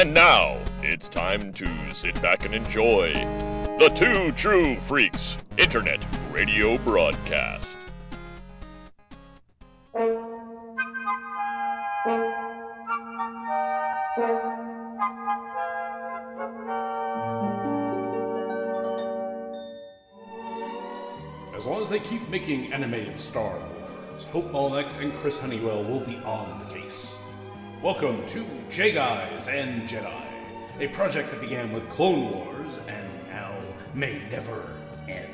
And now, it's time to sit back and enjoy the Two True Freaks Internet Radio Broadcast. As long as they keep making animated Star Wars, Hope Mullinax and Chris Honeywell will be on the case. Welcome to Jaig Eyes and Jedi, a project that began with Clone Wars and now may never end.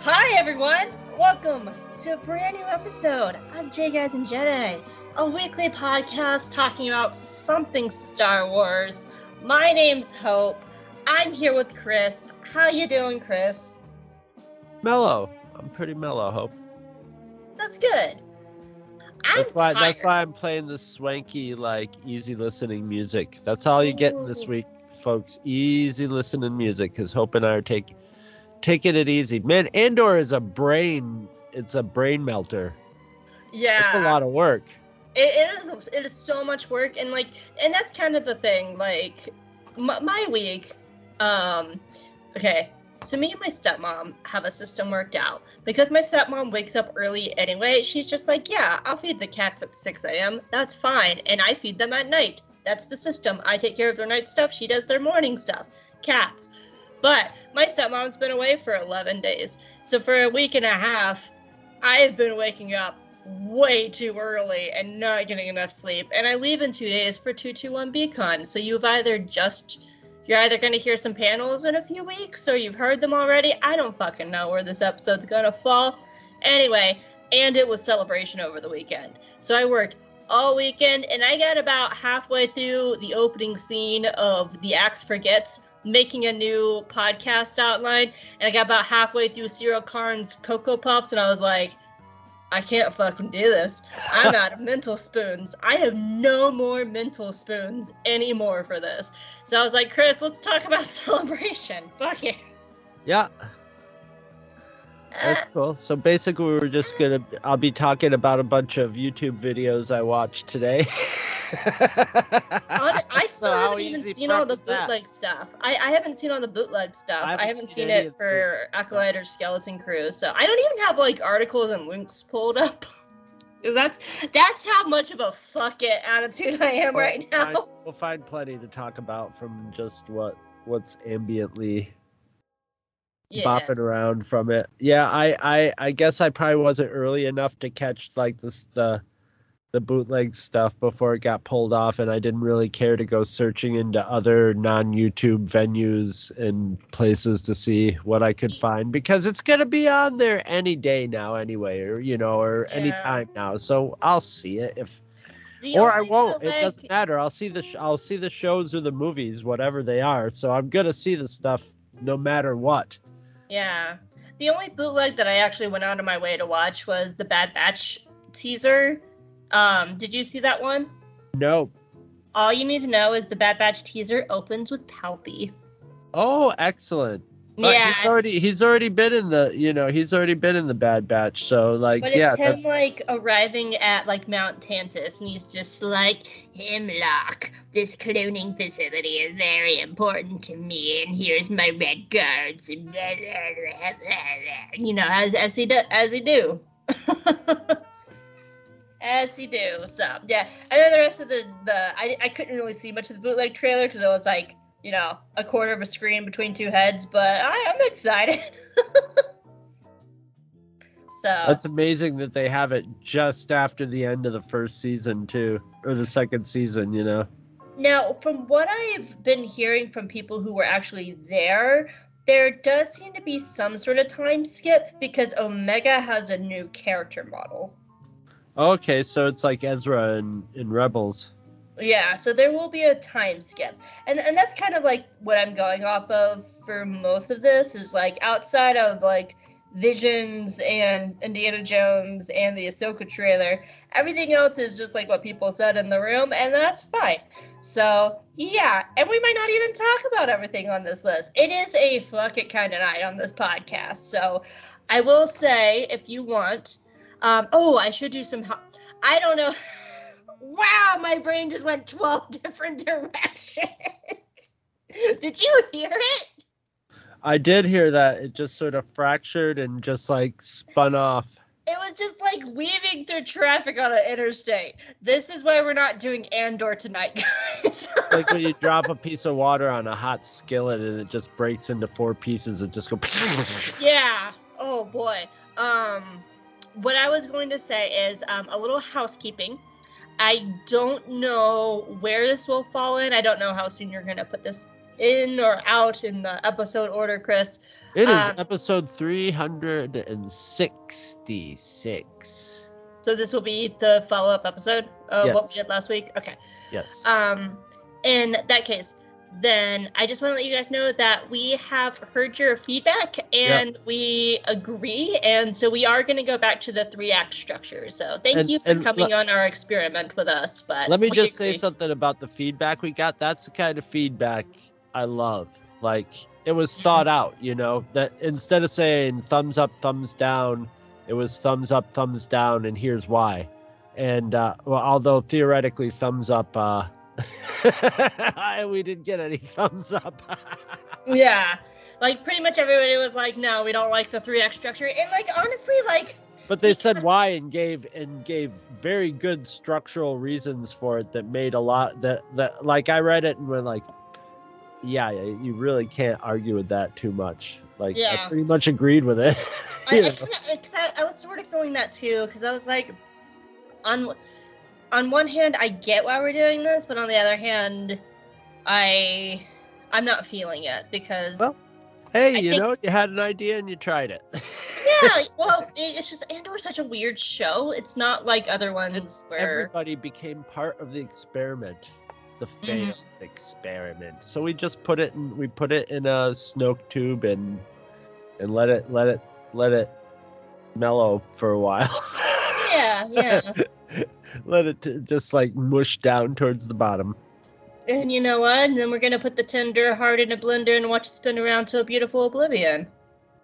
Hi, everyone! Welcome to a brand new episode of Jaig Eyes and Jedi, a weekly podcast talking about something Star Wars. My name's Hope. I'm here with Chris. How you doing, Chris? Mellow. I'm pretty mellow, Hope. That's good. I'm That's why tired. that's why I'm playing this swanky, like easy listening music. That's all you're getting this week, folks. Easy listening music, because Hope and I are take, taking it easy. Man, Andor is a brain it's a brain melter. yeah, It's a lot of work. It, it is. It is so much work, and like, and that's kind of the thing. Like, my, my week. Um, okay. So me and my stepmom have a system worked out because my stepmom wakes up early anyway. She's just like, yeah, I'll feed the cats at 6 a.m. That's fine, and I feed them at night. That's the system. I take care of their night stuff. She does their morning stuff. Cats. But my stepmom's been away for 11 days. So for a week and a half, I've been waking up way too early and not getting enough sleep. And I leave in two days for 221B Con. So you've either just, you're either going to hear some panels in a few weeks or you've heard them already. I don't fucking know where this episode's going to fall. Anyway, and it was celebration over the weekend. So I worked all weekend and I got about halfway through the opening scene of The Axe Forgets. Making a new podcast outline, and I got about halfway through Syril Karn's Cocoa Puffs, and I was like, I can't fucking do this. I'm out of mental spoons. I have no more mental spoons anymore for this. So I was like, Chris, let's talk about celebration. Fuck it. Yeah, that's cool. So basically, we are just gonna. I'll be talking about a bunch of YouTube videos I watched today. I still So haven't even seen all the that? bootleg stuff. I, I haven't seen all the bootleg stuff. I I haven't haven't, seen seen, it for stuff. Acolyte or Skeleton Crew. So I don't even have like articles and links pulled up. Cause that's that's how much of a fuck it attitude I am We'll right find- now. we'll find plenty to talk about from just what what's ambiently Yeah. bopping around from it. Yeah, I, I I guess I probably wasn't early enough to catch like this the the bootleg stuff before it got pulled off, and I didn't really care to go searching into other non YouTube venues and places to see what I could find because it's gonna be on there any day now anyway, or you know, or any time now. So I'll see it if The or I won't. It doesn't matter. I'll see the sh- I'll see the shows or the movies, whatever they are. So I'm gonna see the stuff no matter what. Yeah. The only bootleg that I actually went out of my way to watch was the Bad Batch teaser. Um, did you see that one? No. All you need to know is the Bad Batch teaser opens with Palpy. Oh, excellent. But yeah, he's already he's already been in the you know he's already been in the Bad Batch. So like but it's yeah, him that's, like arriving at like Mount Tantiss, and he's just like, Hemlock, this cloning facility is very important to me, and here's my red guards, and blah, blah, blah, blah, blah." you know, as as he do, as he do. As he do, so yeah, and then the rest of the the I, I couldn't really see much of the bootleg trailer because it was like you know a quarter of a screen between two heads, but I, I'm excited. so that's amazing that they have it just after the end of the first season too, or the second season. You know. Now, from what I've been hearing from people who were actually there, there does seem to be some sort of time skip because Omega has a new character model. Okay, so it's like Ezra in, in Rebels. Yeah, so there will be a time skip. And and that's kind of like what I'm going off of for most of this is like outside of like Visions and Indiana Jones and the Ahsoka trailer, everything else is just like what people said in the room, and that's fine. So yeah, and we might not even talk about everything on this list. It is a fuck it kind of night on this podcast. So I will say, if you want, um, oh, I should do some. I don't know. wow, my brain just went 12 different directions. Did you hear it? I did hear that. It just sort of fractured and just like spun off. It was just like weaving through traffic on an interstate. This is why we're not doing Andor tonight, guys. Like when you drop a piece of water on a hot skillet and it just breaks into four pieces. and just go. yeah. Oh boy. Um, what I was going to say is um, a little housekeeping. I don't know where this will fall in. I don't know how soon you're going to put this in or out in the episode order, Chris. It is Um, episode 366. So this will be the follow-up episode of what we did last week. Okay. Yes. Um, in that case, then I just want to let you guys know that we have heard your feedback and we agree, and so we are going to go back to the three act structure. So thank And- you for coming on our experiment with us. But Let me just say something about the feedback we got. That's the kind of feedback I love. Like it was thought out, you know, that instead of saying thumbs up, thumbs down, it was thumbs up, thumbs down, and here's why. And uh, well, although theoretically thumbs up, uh, we didn't get any thumbs up. Yeah, like pretty much everybody was like, "No, we don't like the three X structure," and like honestly, like But they said why and gave and gave very good structural reasons for it that made a lot that that like I read it and went like, yeah, you really can't argue with that too much. Like Yeah. I pretty much agreed with it. I, I, kinda, I, I was sort of feeling that too, because I was like, on on one hand, I get why we're doing this, but on the other hand, I I'm not feeling it because Well, hey, I you think- know, you had an idea and you tried it. yeah, well, it's just Andor's such a weird show. It's not like other ones where Everybody became part of the experiment, the Mm-hmm. failed experiment. So we just put it in. We put it in a Snoke tube and and let it let it let it mellow for a while. yeah, yeah. let it t- just like mush down towards the bottom. and you know what? And then we're gonna put the tender heart in a blender and watch it spin around to a beautiful oblivion.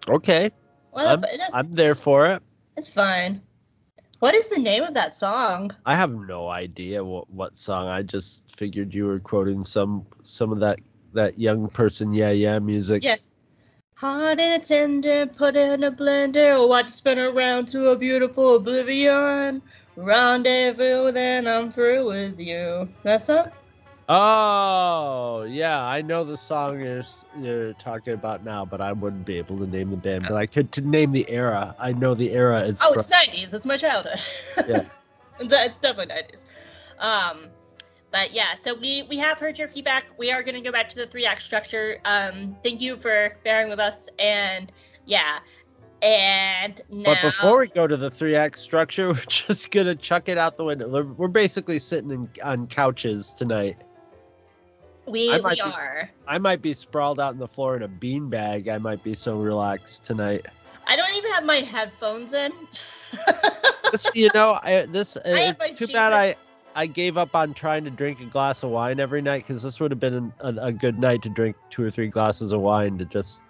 Okay, Well, I'm- I'm there for it. it's fine. What is the name of that song? I have no idea what, what song. I just figured you were quoting some some of that that young person yeah yeah music. Yeah. Hot and tender, put in a blender, or watch it spin around to a beautiful oblivion. Rendezvous, then I'm through with you. That's song? Oh yeah, I know the song you're, you're talking about now, but I wouldn't be able to name the band. But I could to name the era. I know the era it's Oh, from. it's 90s. It's my childhood. Yeah. it's, it's definitely 90s. Um, but yeah, so we we have heard your feedback. We are going to go back to the three act structure. Um, thank you for bearing with us. And yeah, and now. But before we go to the three act structure, we're just gonna chuck it out the window. We're, we're basically sitting in, on couches tonight. we, I we might be- are. I might be sprawled out on the floor in a beanbag. I might be so relaxed tonight. I don't even have my headphones in. This, you know, I, this I it's my too bad. I Jesus. I gave up on trying to drink a glass of wine every night because this would have been a, a good night to drink two or three glasses of wine to just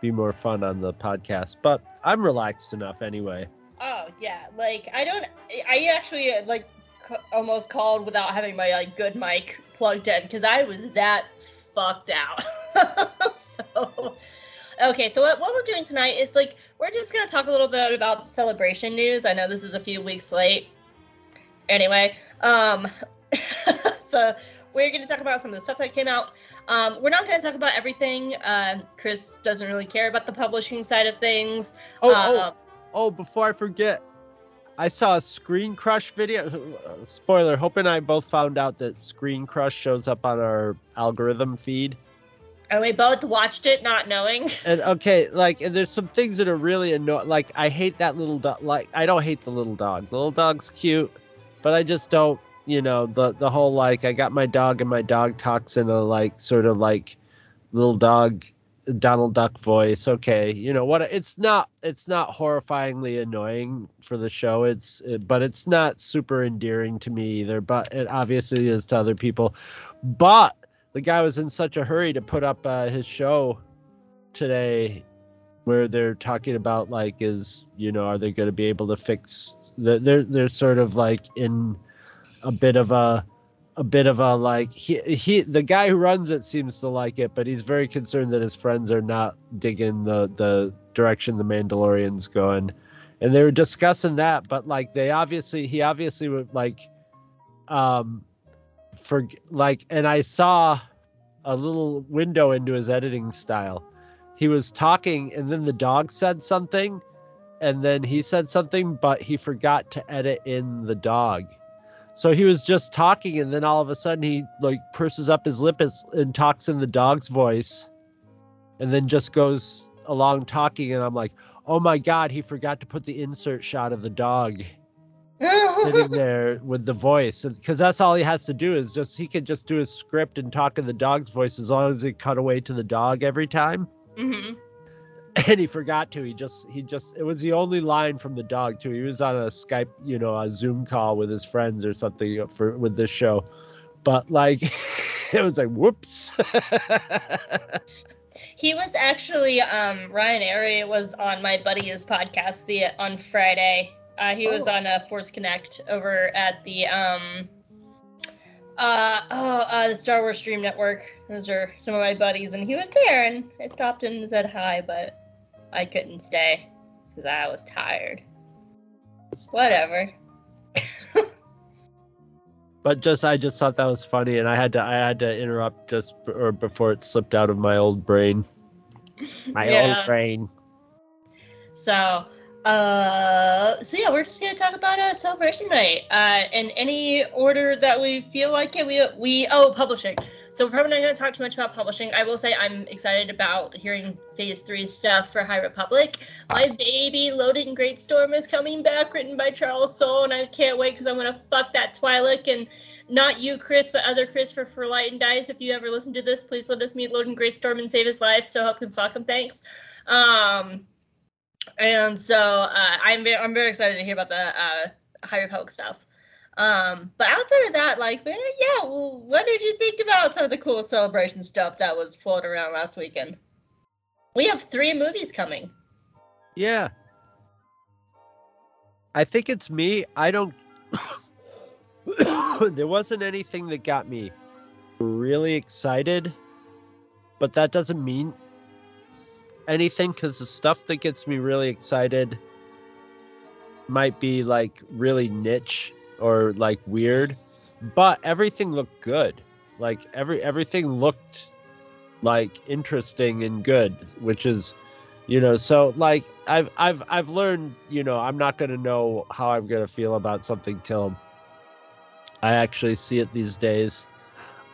be more fun on the podcast. But I'm relaxed enough anyway. Oh yeah, like I don't. I actually like c- almost called without having my like good mic plugged in because I was that fucked out. so okay, so what, what we're doing tonight is like we're just gonna talk a little bit about celebration news. I know this is a few weeks late. Anyway, um, so we're gonna talk about some of the stuff that came out. Um, we're not gonna talk about everything. Um, Chris doesn't really care about the publishing side of things. Oh, Um, oh, oh! Before I forget, I saw a Screen Crush video. uh, Spoiler: Hope and I both found out that Screen Crush shows up on our algorithm feed. And we both watched it not knowing. And okay, like, and there's some things that are really annoying. Like, I hate that little dog. Like, I don't hate the little dog. The little dog's cute, but I just don't. You know, the the whole like, I got my dog and my dog talks in a like sort of like little dog Donald Duck voice. Okay, you know what? It's not. It's not horrifyingly annoying for the show. It's, it, but it's not super endearing to me either. But it obviously is to other people. But the guy was in such a hurry to put up uh, his show today where they're talking about like is you know are they going to be able to fix the, they're they're sort of like in a bit of a a bit of a like he he the guy who runs it seems to like it, but he's very concerned that his friends are not digging the the direction the Mandalorian's going. And they were discussing that, but like they obviously he obviously would like um for like and I saw a little window into his editing style. He was talking and then the dog said something and then he said something but he forgot to edit in the dog. So he was just talking and then all of a sudden he like purses up his lip and talks in the dog's voice and then just goes along talking and I'm like, "Oh my god, he forgot to put the insert shot of the dog." sitting there with the voice because that's all he has to do is just he could just do his script and talk in the dog's voice as long as he cut away to the dog every time hmm and he forgot to he just he just it was the only line from the dog too he was on a skype you know a zoom call with his friends or something for with this show but like it was like whoops He was actually um Ryan Arey was on my buddy's podcast the on Friday. Uh, he was Oh. on a Force Connect over at the um uh oh uh the Star Wars Stream Network. Those are some of my buddies, and he was there, and I stopped and said hi, but I couldn't stay because I was tired. Whatever. but just i just thought that was funny and i had to i had to interrupt just b- or before it slipped out of my old brain my Yeah. old brain So, uh, so yeah, we're just gonna talk about uh, celebration night. Uh, in any order that we feel like it. We we oh publishing. So we're probably not gonna talk too much about publishing. I will say I'm excited about hearing Phase Three stuff for High Republic. My baby Loading Great Storm is coming back, written by Charles Soule, and I can't wait because I'm gonna fuck that Twi'lek and. Not you, Chris, but other Chris for, for Light and Dice. If you ever listen to this, please let us meet Loading Great Storm and save his life. So help him fuck him. Thanks. Um, and so uh, I'm very, I'm very excited to hear about the uh, High Republic stuff. Um, but outside of that, like, yeah, well, what did you think about some of the cool celebration stuff that was floating around last weekend? We have three movies coming. Yeah. I think it's me. I don't. there wasn't anything that got me really excited, but that doesn't mean anything because the stuff that gets me really excited might be like really niche or like weird, but everything looked good. Like every everything looked like interesting and good, which is you know so like i've i've i've learned you know i'm not going to know how i'm going to feel about something till i actually see it these days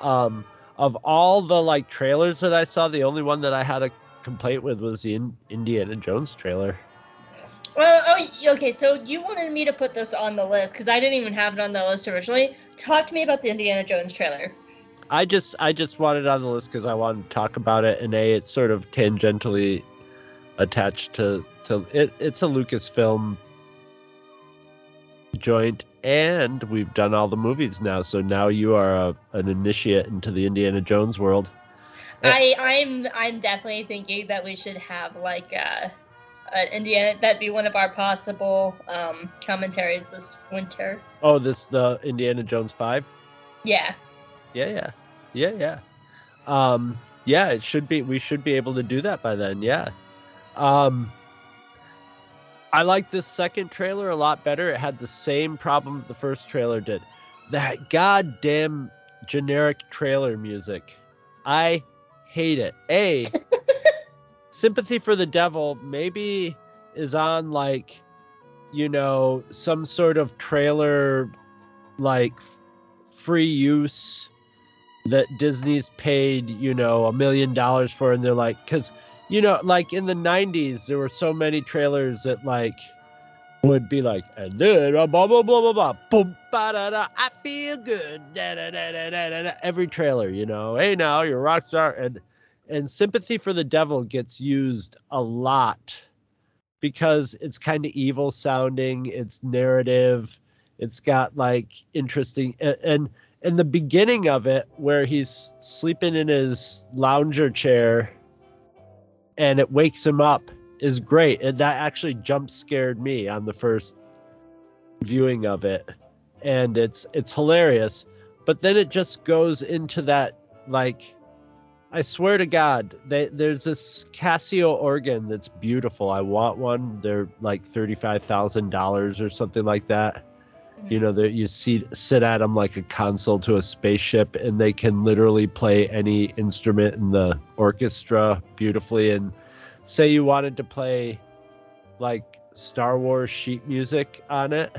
um of all the like trailers that i saw the only one that i had a complaint with was the In- indiana jones trailer Well, oh, okay. So you wanted me to put this on the list because I didn't even have it on the list originally. Talk to me about the Indiana Jones trailer. i just i just wanted it on the list because i wanted to talk about it and a it's sort of tangentially attached to to it it's a lucasfilm joint and we've done all the movies now so now you are a, an initiate into the indiana jones world. I I'm I'm definitely thinking that we should have like uh, uh Indiana. That'd be one of our possible um commentaries this winter. oh this the indiana jones 5 Yeah. yeah yeah. Yeah yeah. Um yeah it should be we should be able to do that by then yeah. Um i like this second trailer a lot better. It had the same problem the first trailer did. That goddamn generic trailer music. I hate it. A sympathy for the devil maybe is on like you know some sort of trailer like free use that Disney's paid, you know, a million dollars for, and they're like, because, you know, like in the 90s, there were so many trailers that, like, would be like, and then uh, blah, blah, blah, blah, blah, boom, ba, da, da, I feel good, da, da, da, da, da, da, every trailer, you know, hey, now you're a rock star. And, and Sympathy for the Devil gets used a lot because it's kind of evil sounding, it's narrative, it's got like interesting, and, and in the beginning of it where he's sleeping in his lounger chair and it wakes him up is great and that actually jump scared me on the first viewing of it and it's it's hilarious. But then it just goes into that like I swear to God, they, there's this Casio organ that's beautiful. I want one. They're like thirty-five thousand dollars or something like that. You mm-hmm. know, that you see sit at them like a console to a spaceship, and they can literally play any instrument in the orchestra beautifully. And say you wanted to play like Star Wars sheet music on it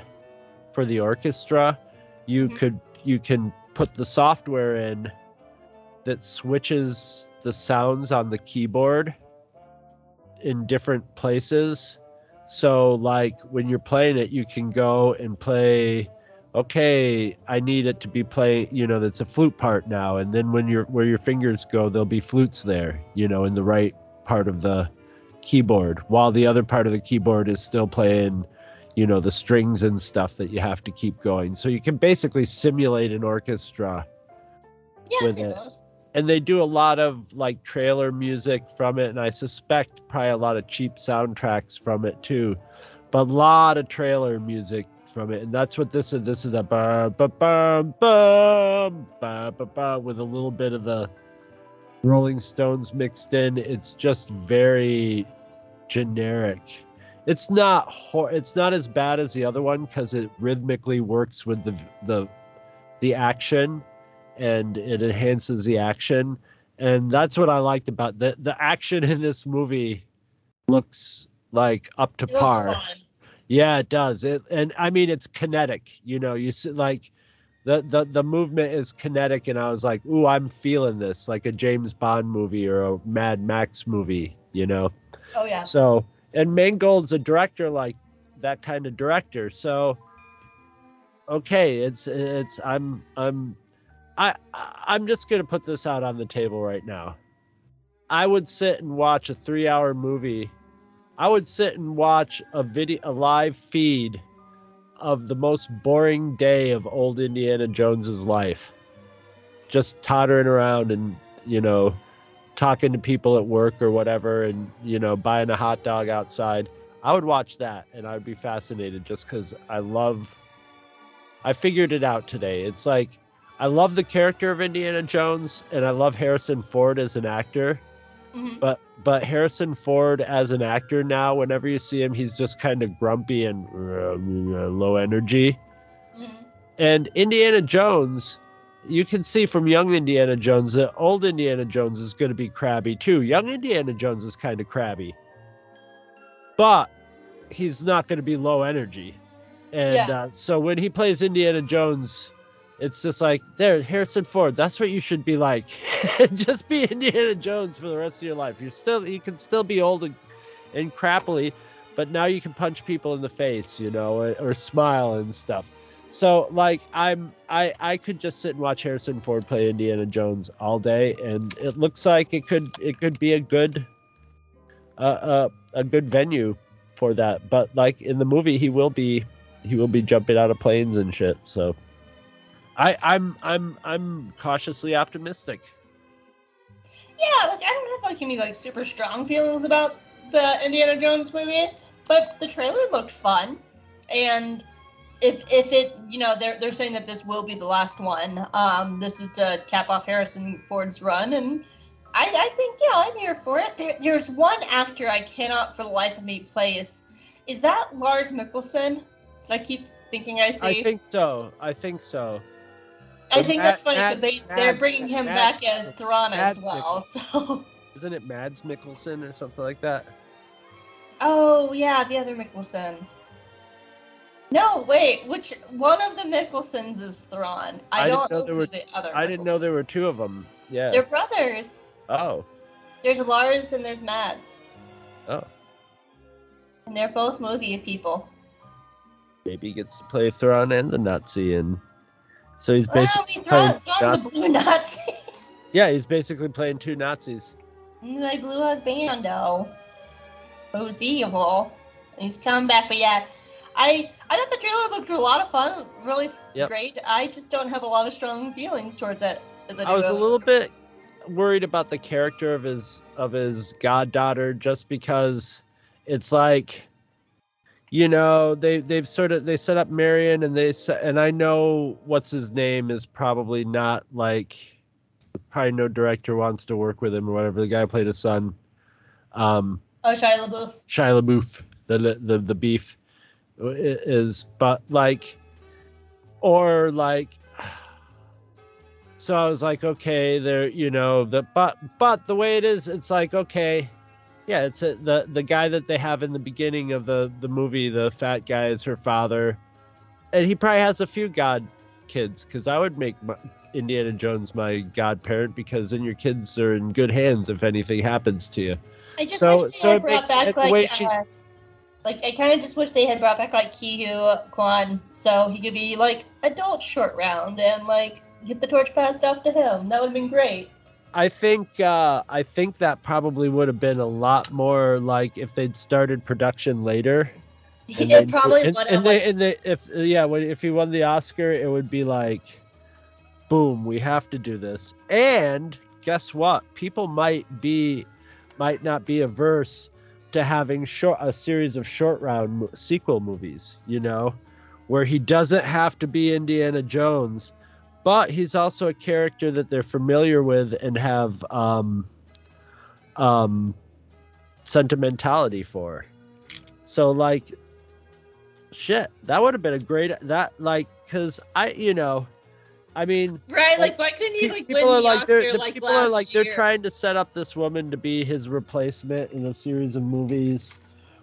for the orchestra, you Mhm. could you can put the software in that switches the sounds on the keyboard in different places. So like when you're playing it, you can go and play okay, I need it to be playing, you know, that's a flute part now. And then when you're where your fingers go, there'll be flutes there, you know, in the right part of the keyboard, while the other part of the keyboard is still playing, you know, the strings and stuff that you have to keep going. So you can basically simulate an orchestra Yeah, with it. those. and they do a lot of like trailer music from it and i suspect probably a lot of cheap soundtracks from it too but a lot of trailer music from it and that's what this is this is a ba ba ba ba ba ba with a little bit of the rolling stones mixed in it's just very generic. It's not hor- it's not as bad as the other one because it rhythmically works with the the the action and it enhances the action. And that's what i liked about the the action in this movie looks like up to It par. yeah it does. It and i mean it's kinetic you know you see like the, the the movement is kinetic and i was like ooh i'm feeling this like a james bond movie or a mad max movie you know Oh yeah. so, and Mangold's a director like that kind of director. So, okay, it's it's I'm I'm I I'm just gonna put this out on the table right now. I would sit and watch a three-hour movie. I would sit and watch a video, a live feed of the most boring day of old Indiana Jones's life, just tottering around and you know talking to people at work or whatever and you know buying a hot dog outside. I would watch that and i would be fascinated just because i love i figured it out today. It's like i love the character of indiana jones and i love harrison ford as an actor Mhm. but but harrison ford as an actor now whenever you see him he's just kind of grumpy and uh, low energy Mhm. and Indiana Jones, you can see from young Indiana Jones that old Indiana Jones is going to be crabby too. Young Indiana Jones is kind of crabby, but he's not going to be low energy. And Yeah. uh, so when he plays Indiana Jones, it's just like there, Harrison Ford. That's what you should be like. just be Indiana Jones for the rest of your life. You're still, you can still be old and, and crappily, but now you can punch people in the face, you know, or, or smile and stuff. So like I'm I I could just sit and watch Harrison Ford play Indiana Jones all day and it looks like it could it could be a good uh, uh a good venue for that. But like in the movie he will be he will be jumping out of planes and shit. So I I'm I'm I'm cautiously optimistic. Yeah, like I don't have like any like super strong feelings about the Indiana Jones movie, but the trailer looked fun, and if if it you know they're they're saying that this will be the last one. Um, this is to cap off Harrison Ford's run, and I I think yeah I'm here for it. There, there's one actor I cannot for the life of me place. Is that Lars Mikkelsen? I keep thinking I see. I think so. I think so. I think that's funny because they Matt- they're bringing him back as Thrawn as well. So. Isn't it Mads Mikkelsen or something like that? Oh yeah, the other Mikkelsen. No, wait, which one of the Mikkelsens is Thrawn? I, I don't know know, who were- the other. I didn't know there were two of them. Yeah. They're brothers. Oh. There's Lars and there's Mads, Oh. and they're both movie people. Maybe he gets to play Thrawn and the Nazi, and so he's Well, basically mean, playing. Thrawn, Thrawn's a Nazi- blue Nazi. Yeah, he's basically playing two Nazis. And they blew his bando. Who's evil? And he's coming back, but yeah, I I thought the trailer looked a lot of fun, really Yep. great. I just don't have a lot of strong feelings towards it. As I, I was a little bit worried about the character of his of his goddaughter, just because it's like you know they they've sort of they set up Marion and they and I know what's his name is probably not like probably no director wants to work with him or whatever. The guy played his son, um, Oh, Shia LaBeouf. Shia LaBeouf, the the the beef is, but like, or like. So I was like, okay, there, you know, the but but the way it is, it's like, okay, yeah, it's a, the the guy that they have in the beginning of the the movie, the fat guy is her father, and he probably has a few god kids because I would make my, Indiana Jones my godparent because then your kids are in good hands if anything happens to you. I just So- wish they so had brought back like, she- uh, like I kind of just wish they had brought back like Ke Huy Quan, so he could be like adult short round and like get the torch passed off to him. That would have been great. I think uh, I think that probably would have been a lot more like if they'd started production later. and it then- probably and, would and have. they, and they, if yeah, if he won the Oscar, it would be like, boom, we have to do this. And guess what? People might be, might not be averse to having short a series of short round sequel movies. You know, where he doesn't have to be Indiana Jones, but he's also a character that they're familiar with and have um, um, sentimentality for. So like shit that would have been a great that like because i you know i mean right? like, Like, why couldn't he like people win are the like Oscar they're the like people are like year? they're trying to set up this woman to be his replacement in a series of movies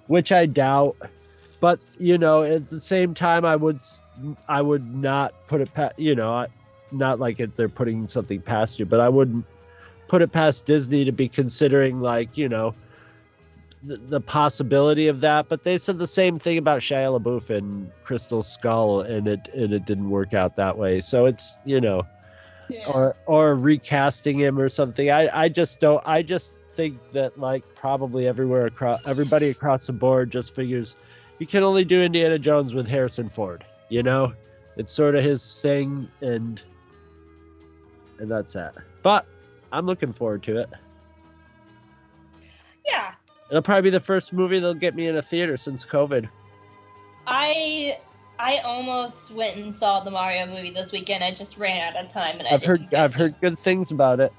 which i doubt but you know at the same time i would i would not put it past you know I, not like if they're putting something past you but i wouldn't put it past disney to be considering like you know the, the possibility of that but they said the same thing about Shia LaBeouf and Crystal Skull and it and it didn't work out that way so it's you know Yeah. or or recasting him or something. I I just don't. I just think that like probably everywhere across everybody across the board just figures you can only do Indiana Jones with Harrison Ford. You know, it's sort of his thing, and and that's that. But I'm looking forward to it. yeah. It'll probably be the first movie that'll get me in a theater since COVID. I I almost went and saw the Mario movie this weekend. I just ran out of time, and I I've heard I've heard good things about it.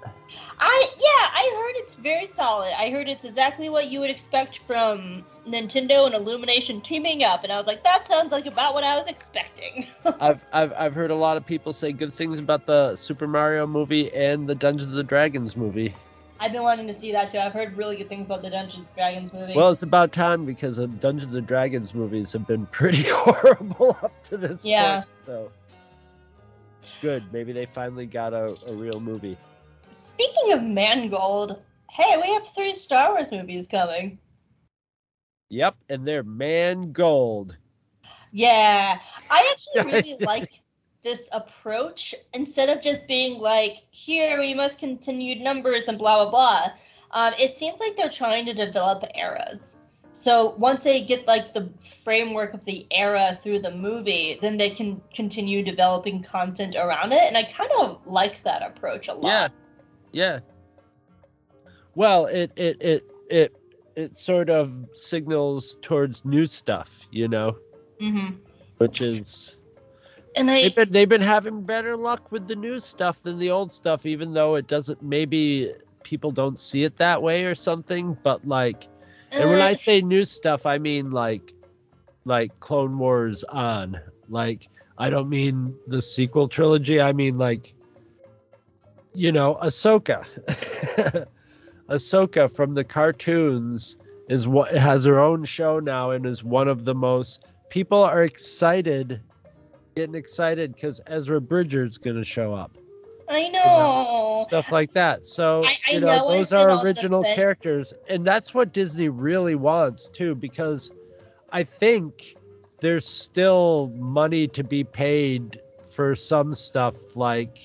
I yeah, I heard it's very solid. I heard it's exactly what you would expect from Nintendo and Illumination teaming up, and I was like, that sounds like about what I was expecting. I've I've I've heard a lot of people say good things about the Super Mario movie and the Dungeons and Dragons movie. I've been wanting to see that too. I've heard really good things about the Dungeons Dragons movie. Well, it's about time because the Dungeons and Dragons movies have been pretty horrible up to this Yeah. point. So good. Maybe they finally got a, a real movie. Speaking of Mangold, hey, we have three Star Wars movies coming. Yep, and they're man gold. Yeah, I actually really like this approach instead of just being like, here we must continue numbers and blah blah blah. Um, it seems like they're trying to develop eras. So once they get like the framework of the era through the movie, then they can continue developing content around it, and I kind of like that approach a lot. Yeah, yeah. Well, it it it it it sort of signals towards new stuff, you know, hmm which is And I they've been they've been having better luck with the new stuff than the old stuff, even though it doesn't maybe people don't see it that way or something. But like, and when I uh, say new stuff, I mean like like Clone Wars on. Like I don't mean the sequel trilogy. I mean like you know Ahsoka. Ahsoka from the cartoons is what has her own show now and is one of the most people are excited getting excited because Ezra Bridger's gonna show up. I know. Stuff like that. So I- I you know, know those are original characters. And that's what Disney really wants too, because I think there's still money to be paid for some stuff like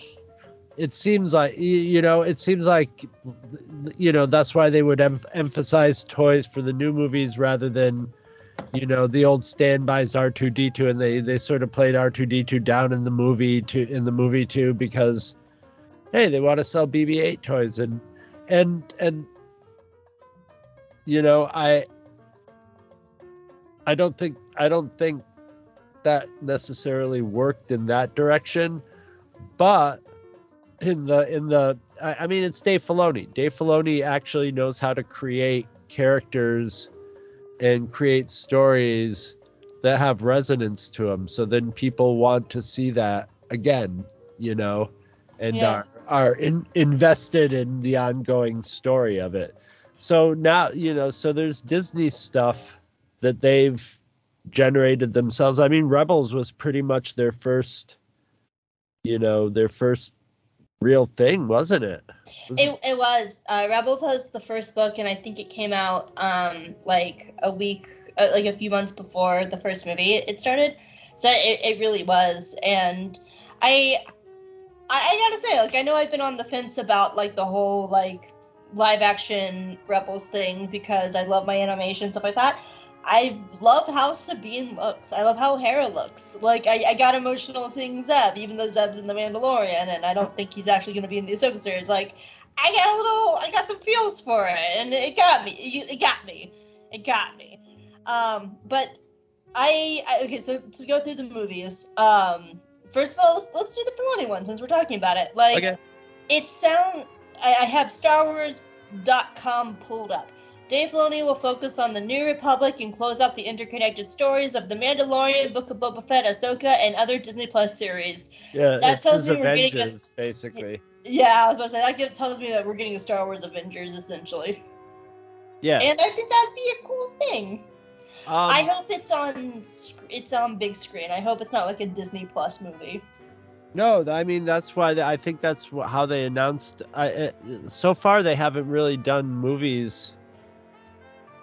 it seems like you know it seems like you know that's why they would em- emphasize toys for the new movies rather than you know the old standbys r2d2 and they they sort of played r2d2 down in the movie to in the movie too because hey they want to sell bb8 toys and and and you know i i don't think I don't think that necessarily worked in that direction, but in the in the I, I mean it's Dave Filoni. Dave Filoni actually knows how to create characters and create stories that have resonance to them. So then people want to see that again, you know, and Yeah. are are in, invested in the ongoing story of it. So now, you know, so there's Disney stuff that they've generated themselves. I mean, Rebels was pretty much their first, you know, their first real thing, wasn't it? It, it was uh, Rebels was the first book, and I think it came out um like a week, uh, like a few months before the first movie it started. So it, it really was, and I, I I gotta say, like I know I've been on the fence about like the whole like live action Rebels thing because I love my animation stuff like that. I love how Sabine looks. I love how Hera looks. Like I, I got emotional seeing Zeb, even though Zeb's in the Mandalorian, and I don't think he's actually going to be in the Ahsoka series. Like I got a little, I got some feels for it, and it got me. It, got me. It got me. Um, but I, I okay. So to go through the movies, um, first of all, let's, let's do the Filoni one since we're talking about it. Like, Okay. it sound. I, I have StarWars.com pulled up. Dave Filoni will focus on the New Republic and close out the interconnected stories of The Mandalorian, Book of Boba Fett, Ahsoka, and other Disney Plus series. Yeah, That tells me we're getting a basically. Yeah, I was about to say that tells me that we're getting a Star Wars Avengers essentially, Yeah. and I think that'd be a cool thing. um, I hope it's on it's on big screen. I hope it's not like a Disney Plus movie. No, I mean that's why they, I think that's how they announced. I, so far, they haven't really done movies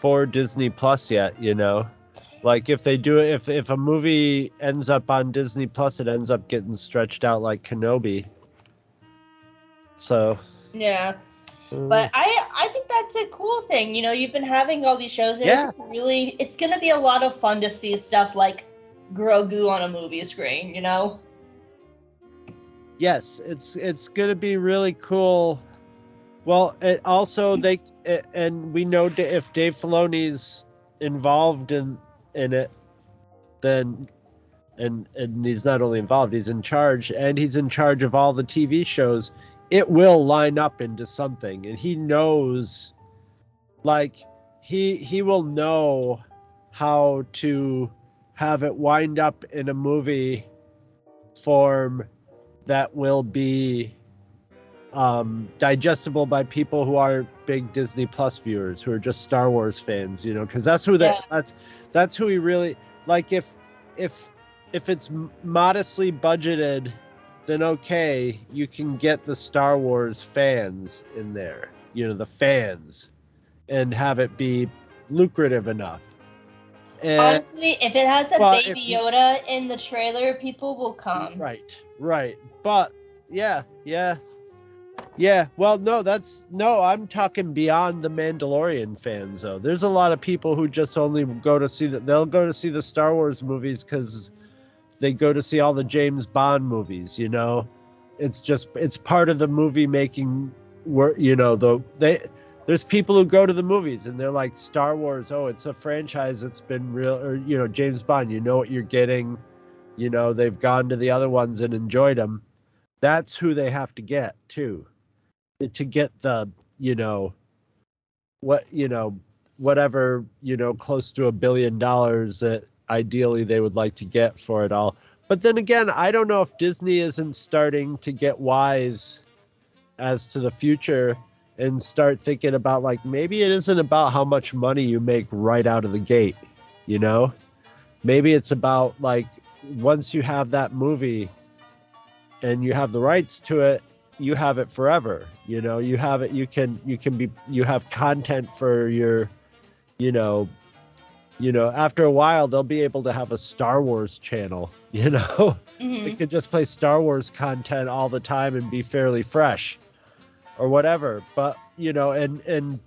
for Disney Plus yet. You know, like if they do it, if if a movie ends up on Disney Plus, it ends up getting stretched out like Kenobi. So, Yeah, uh, but I I think that's a cool thing. You know, you've been having all these shows, and Yeah. really it's gonna be a lot of fun to see stuff like Grogu on a movie screen. You know. yes, it's it's gonna be really cool. Well, it also they and we know if Dave Filoni's involved in in it, then and and he's not only involved, he's in charge, and he's in charge of all the TV shows. It will line up into something, and he knows, like he he will know how to have it wind up in a movie form that will be um, digestible by people who are big Disney Plus viewers, who are just Star Wars fans, you know, because that's who that Yeah. that's that's who he really like. If if if it's modestly budgeted, then okay, you can get the Star Wars fans in there, you know, the fans, and have it be lucrative enough. And Honestly, if it has a Baby Yoda in the trailer, people will come. Right, right. But yeah, yeah. Yeah, well no, that's no, I'm talking beyond the Mandalorian fans though. There's a lot of people who just only go to see that they'll go to see the Star Wars movies cuz they go to see all the James Bond movies, you know. It's just it's part of the movie making work, you know, the they there's people who go to the movies and they're like Star Wars, oh, it's a franchise that's been real or you know, James Bond, you know what you're getting you know they've gone to the other ones and enjoyed them that's who they have to get too to get the you know what you know whatever you know close to a billion dollars that ideally they would like to get for it all. But then again i don't know if disney isn't starting to get wise as to the future and start thinking about like maybe it isn't about how much money you make right out of the gate you know? Maybe it's about like once you have that movie and you have the rights to it you have it forever you know you have it you can you can be you have content for your you know you know after a while they'll be able to have a star wars channel you know Mhm. they could just play Star Wars content all the time and be fairly fresh or whatever. But you know, and and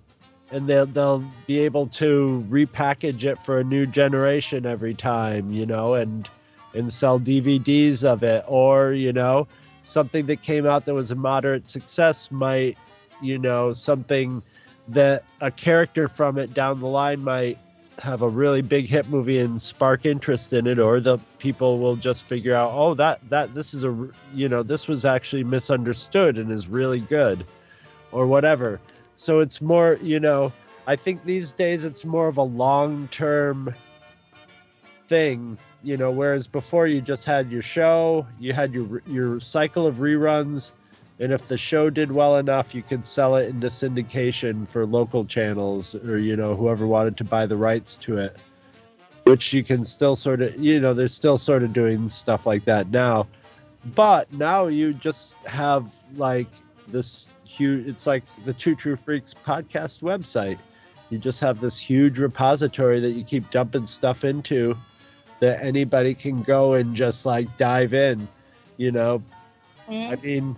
and they'll they'll be able to repackage it for a new generation every time, you know, and and sell DVDs of it. Or, you know, something that came out that was a moderate success might, you know, something that a character from it down the line might have a really big hit movie and spark interest in it or the people will just figure out oh that that this is a you know this was actually misunderstood and is really good or whatever. So it's more you know i think these days it's more of a long term thing you know whereas before you just had your show you had your your cycle of reruns and if the show did well enough you could sell it into syndication for local channels or you know whoever wanted to buy the rights to it which you can still sort of you know they're still sort of doing stuff like that now. But now you just have like this huge it's like the two true freaks podcast website. You just have this huge repository that you keep dumping stuff into that anybody can go and just like dive in you know Mm. I mean,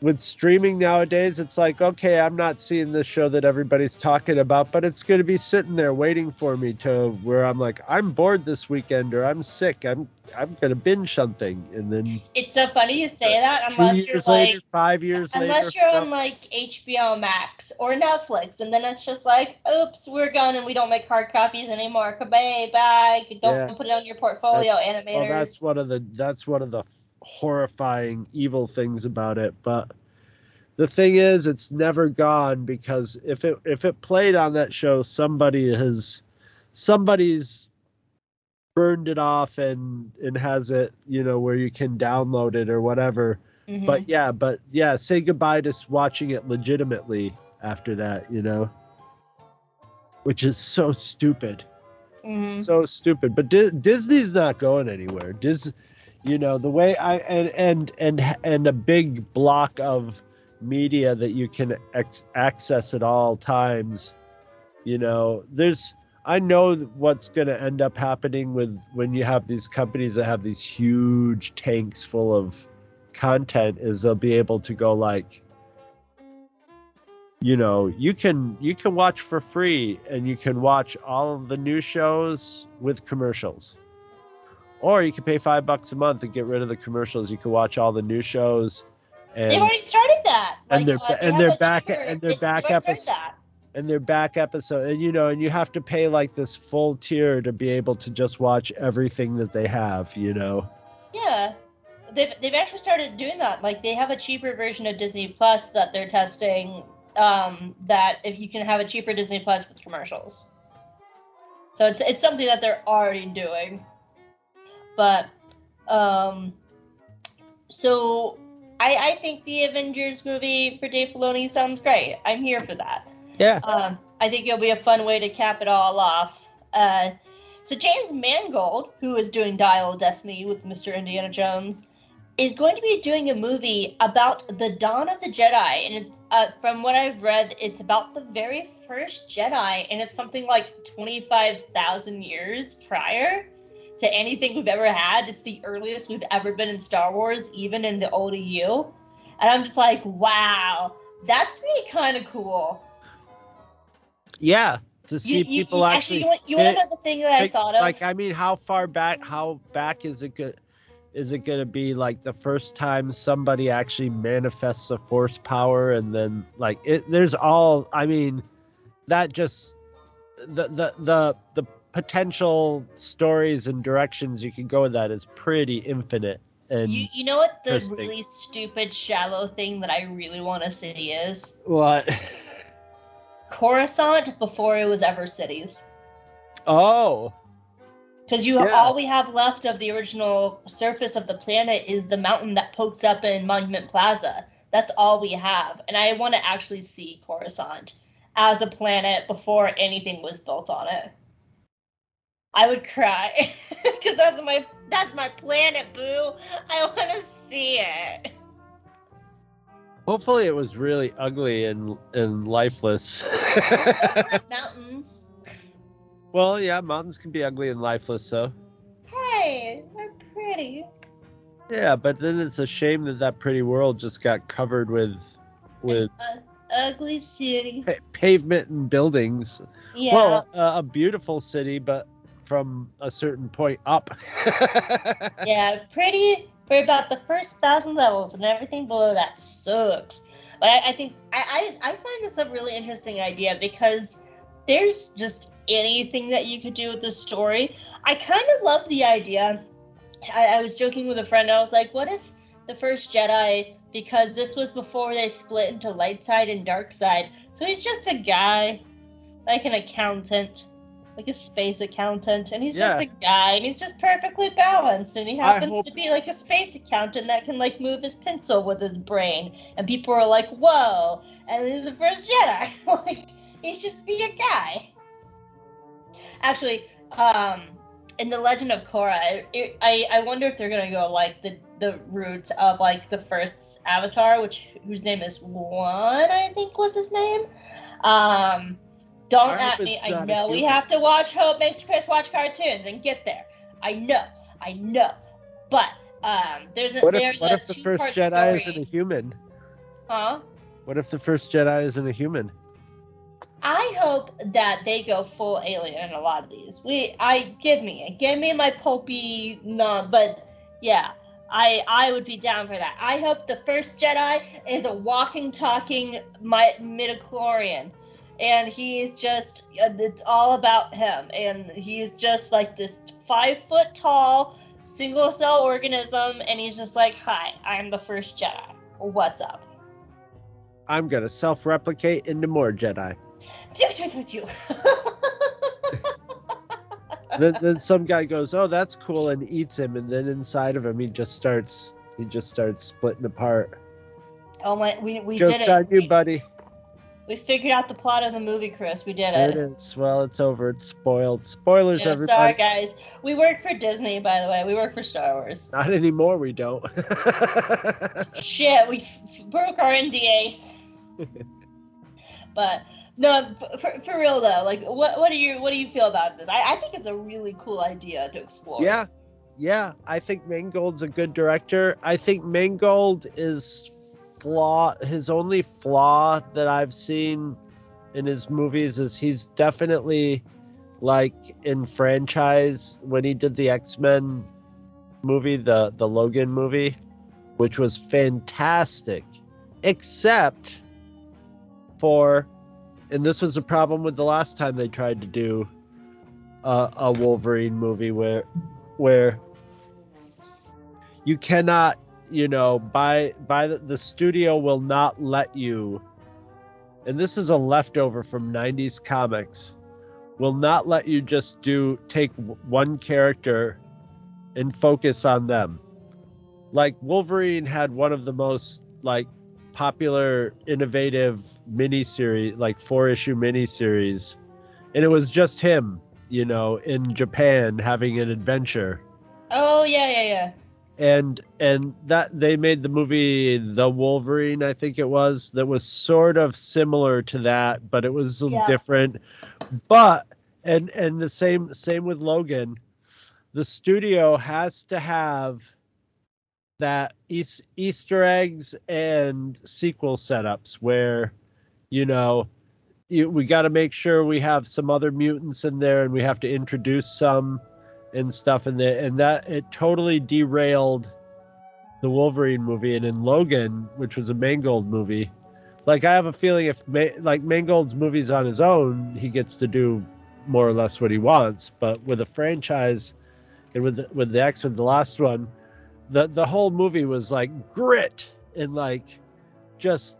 with streaming nowadays, it's like, okay, I'm not seeing the show that everybody's talking about, but it's going to be sitting there waiting for me to where I'm like, I'm bored this weekend or I'm sick. I'm I'm going to binge something. And then It's so funny you say that two unless you're like later, five years unless later, you're no, on like HBO Max or Netflix, and then it's just like, oops, we're gone and we don't make hard copies anymore. Bye bye. Don't Yeah. put it on your portfolio, That's- animators. well, that's one of the that's one of the horrifying evil things about it. But the thing is, it's never gone because if it if it played on that show, somebody has somebody's burned it off and and has it, you know, where you can download it or whatever. Mhm. But yeah, but yeah, say goodbye to watching it legitimately after that, you know, which is so stupid Mhm. so stupid but Di- disney's not going anywhere dis you know the way i and and and and a big block of media that you can ex- access at all times you know there's i know what's going to end up happening with when you have these companies that have these huge tanks full of content is they'll be able to go like you know you can you can watch for free and you can watch all of the new shows with commercials or you can pay five bucks a month and get rid of the commercials you can watch all the new shows and They've already started that. And they're uh, they and they're back- and they're they- back already started episodes. that. and their back episode and you know and you have to pay like this full tier to be able to just watch everything that they have you know Yeah. They've, they've actually started doing that. Like they have a cheaper version of Disney Plus that they're testing. Um, that if you can have a cheaper Disney Plus with commercials. So it's it's something that they're already doing. But um so I I think the Avengers movie for Dave Filoni sounds great. I'm here for that. yeah Um, I think it'll be a fun way to cap it all off. Uh, so James Mangold, who is doing Dial of Destiny with Mr. Indiana Jones, is going to be doing a movie about the dawn of the Jedi, and it's uh, from what I've read, it's about the very first Jedi, and it's something like twenty five thousand years prior to anything we've ever had. It's the earliest we've ever been in Star Wars, even in the old EU. And I'm just like, wow, that's pretty kind of cool. yeah to see You- you- people you- actually, you want, you want to know the thing that I thought of? Like, I mean, how far back? How back is it good? Is it going to be like the first time somebody actually manifests a force power, and then like it? There's all. I mean, that just the the the the potential stories and directions you can go with that is pretty infinite. And you, you know what the really stupid, shallow thing that I really want to see is? what? Coruscant before it was ever cities. Oh, Because you Yeah. all we have left of the original surface of the planet is the mountain that pokes up in Monument Plaza. That's all we have. And I want to actually see Coruscant as a planet before anything was built on it. I would cry because that's my that's my planet, boo. I want to see it. hopefully it was really ugly and and lifeless. Mountains. well, yeah, mountains can be ugly and lifeless, so. Hey, they're pretty. Yeah, but then it's a shame that that pretty world just got covered with with Uh, ugly city. pavement and buildings. Yeah. Well, uh, a beautiful city, but from a certain point up. yeah, pretty for about the first thousand levels, and everything below that sucks. But I, I think I, I I find this a really interesting idea because there's just anything that you could do with the story. I kind of love the idea. I, I was joking with a friend. I was like, what if the first Jedi, because this was before they split into light side and dark side, so he's just a guy, like an accountant, like a space accountant, and he's just a guy, and he's just perfectly balanced, and he happens hope- to be like a space accountant that can like move his pencil with his brain, and people are like, whoa, and he's the first Jedi, like he's just be a guy. Actually, um, in the Legend of Korra, I, I I wonder if they're gonna go like the the route of like the first Avatar, which whose name is Wan, I think was his name. Um, don't I at me. I know we have to watch Hope makes Chris watch cartoons and get there. I know, I know, but um, there's a What if, there's what a if the first Jedi story. isn't a human? Huh? What if the first Jedi isn't a human? I hope that they go full alien in a lot of these. We, I give me, give me my pulpy no, but yeah, I, I would be down for that. I hope the first Jedi is a walking, talking my midichlorian, and he's just, it's all about him, and he's just like this five foot tall single cell organism, and he's just like, hi, I'm the first Jedi. What's up? I'm gonna self-replicate into more Jedi. then, then some guy goes, "Oh, that's cool," and eats him, and then inside of him, he just starts he just starts splitting apart. oh my, we, we did Jokes it. on you, We- buddy. We figured out the plot of the movie, Chris. We did it. it is. Well, it's over. It's spoiled. Spoilers, Yeah, everybody. sorry, guys. We work for Disney, by the way. We work for Star Wars. Not anymore. We don't. Shit, we f- broke our NDAs. but no, for, for real though, like, what what do you what do you feel about this? I, I think it's a really cool idea to explore. yeah, yeah. I think Mangold's a good director. I think Mangold is flaw. His only flaw that I've seen in his movies is he's definitely like in franchise when he did the X Men movie, the the Logan movie, which was fantastic, except for, and this was a problem with the last time they tried to do a, a Wolverine movie where where you cannot you know by by the, the studio will not let you. And this is a leftover from 90s comics. Will not let you just do take one character and focus on them. Like wolverine had one of the most like popular innovative miniseries like four issue miniseries. And it was just him you know in japan having an adventure. Oh yeah, yeah, yeah. And and that they made the movie the wolverine i think it was that was sort of similar to that but it was a Yeah. different. But and and the same same with logan. The studio has to have that eas- easter eggs and sequel setups where you know you, we got to make sure we have some other mutants in there and we have to introduce some and stuff and and that it totally derailed the Wolverine movie and in Logan which was a Mangold movie like I have a feeling if Ma- like Mangold's movies on his own he gets to do more or less what he wants but with a franchise and with the, with the X with the last one the the whole movie was like grit and like just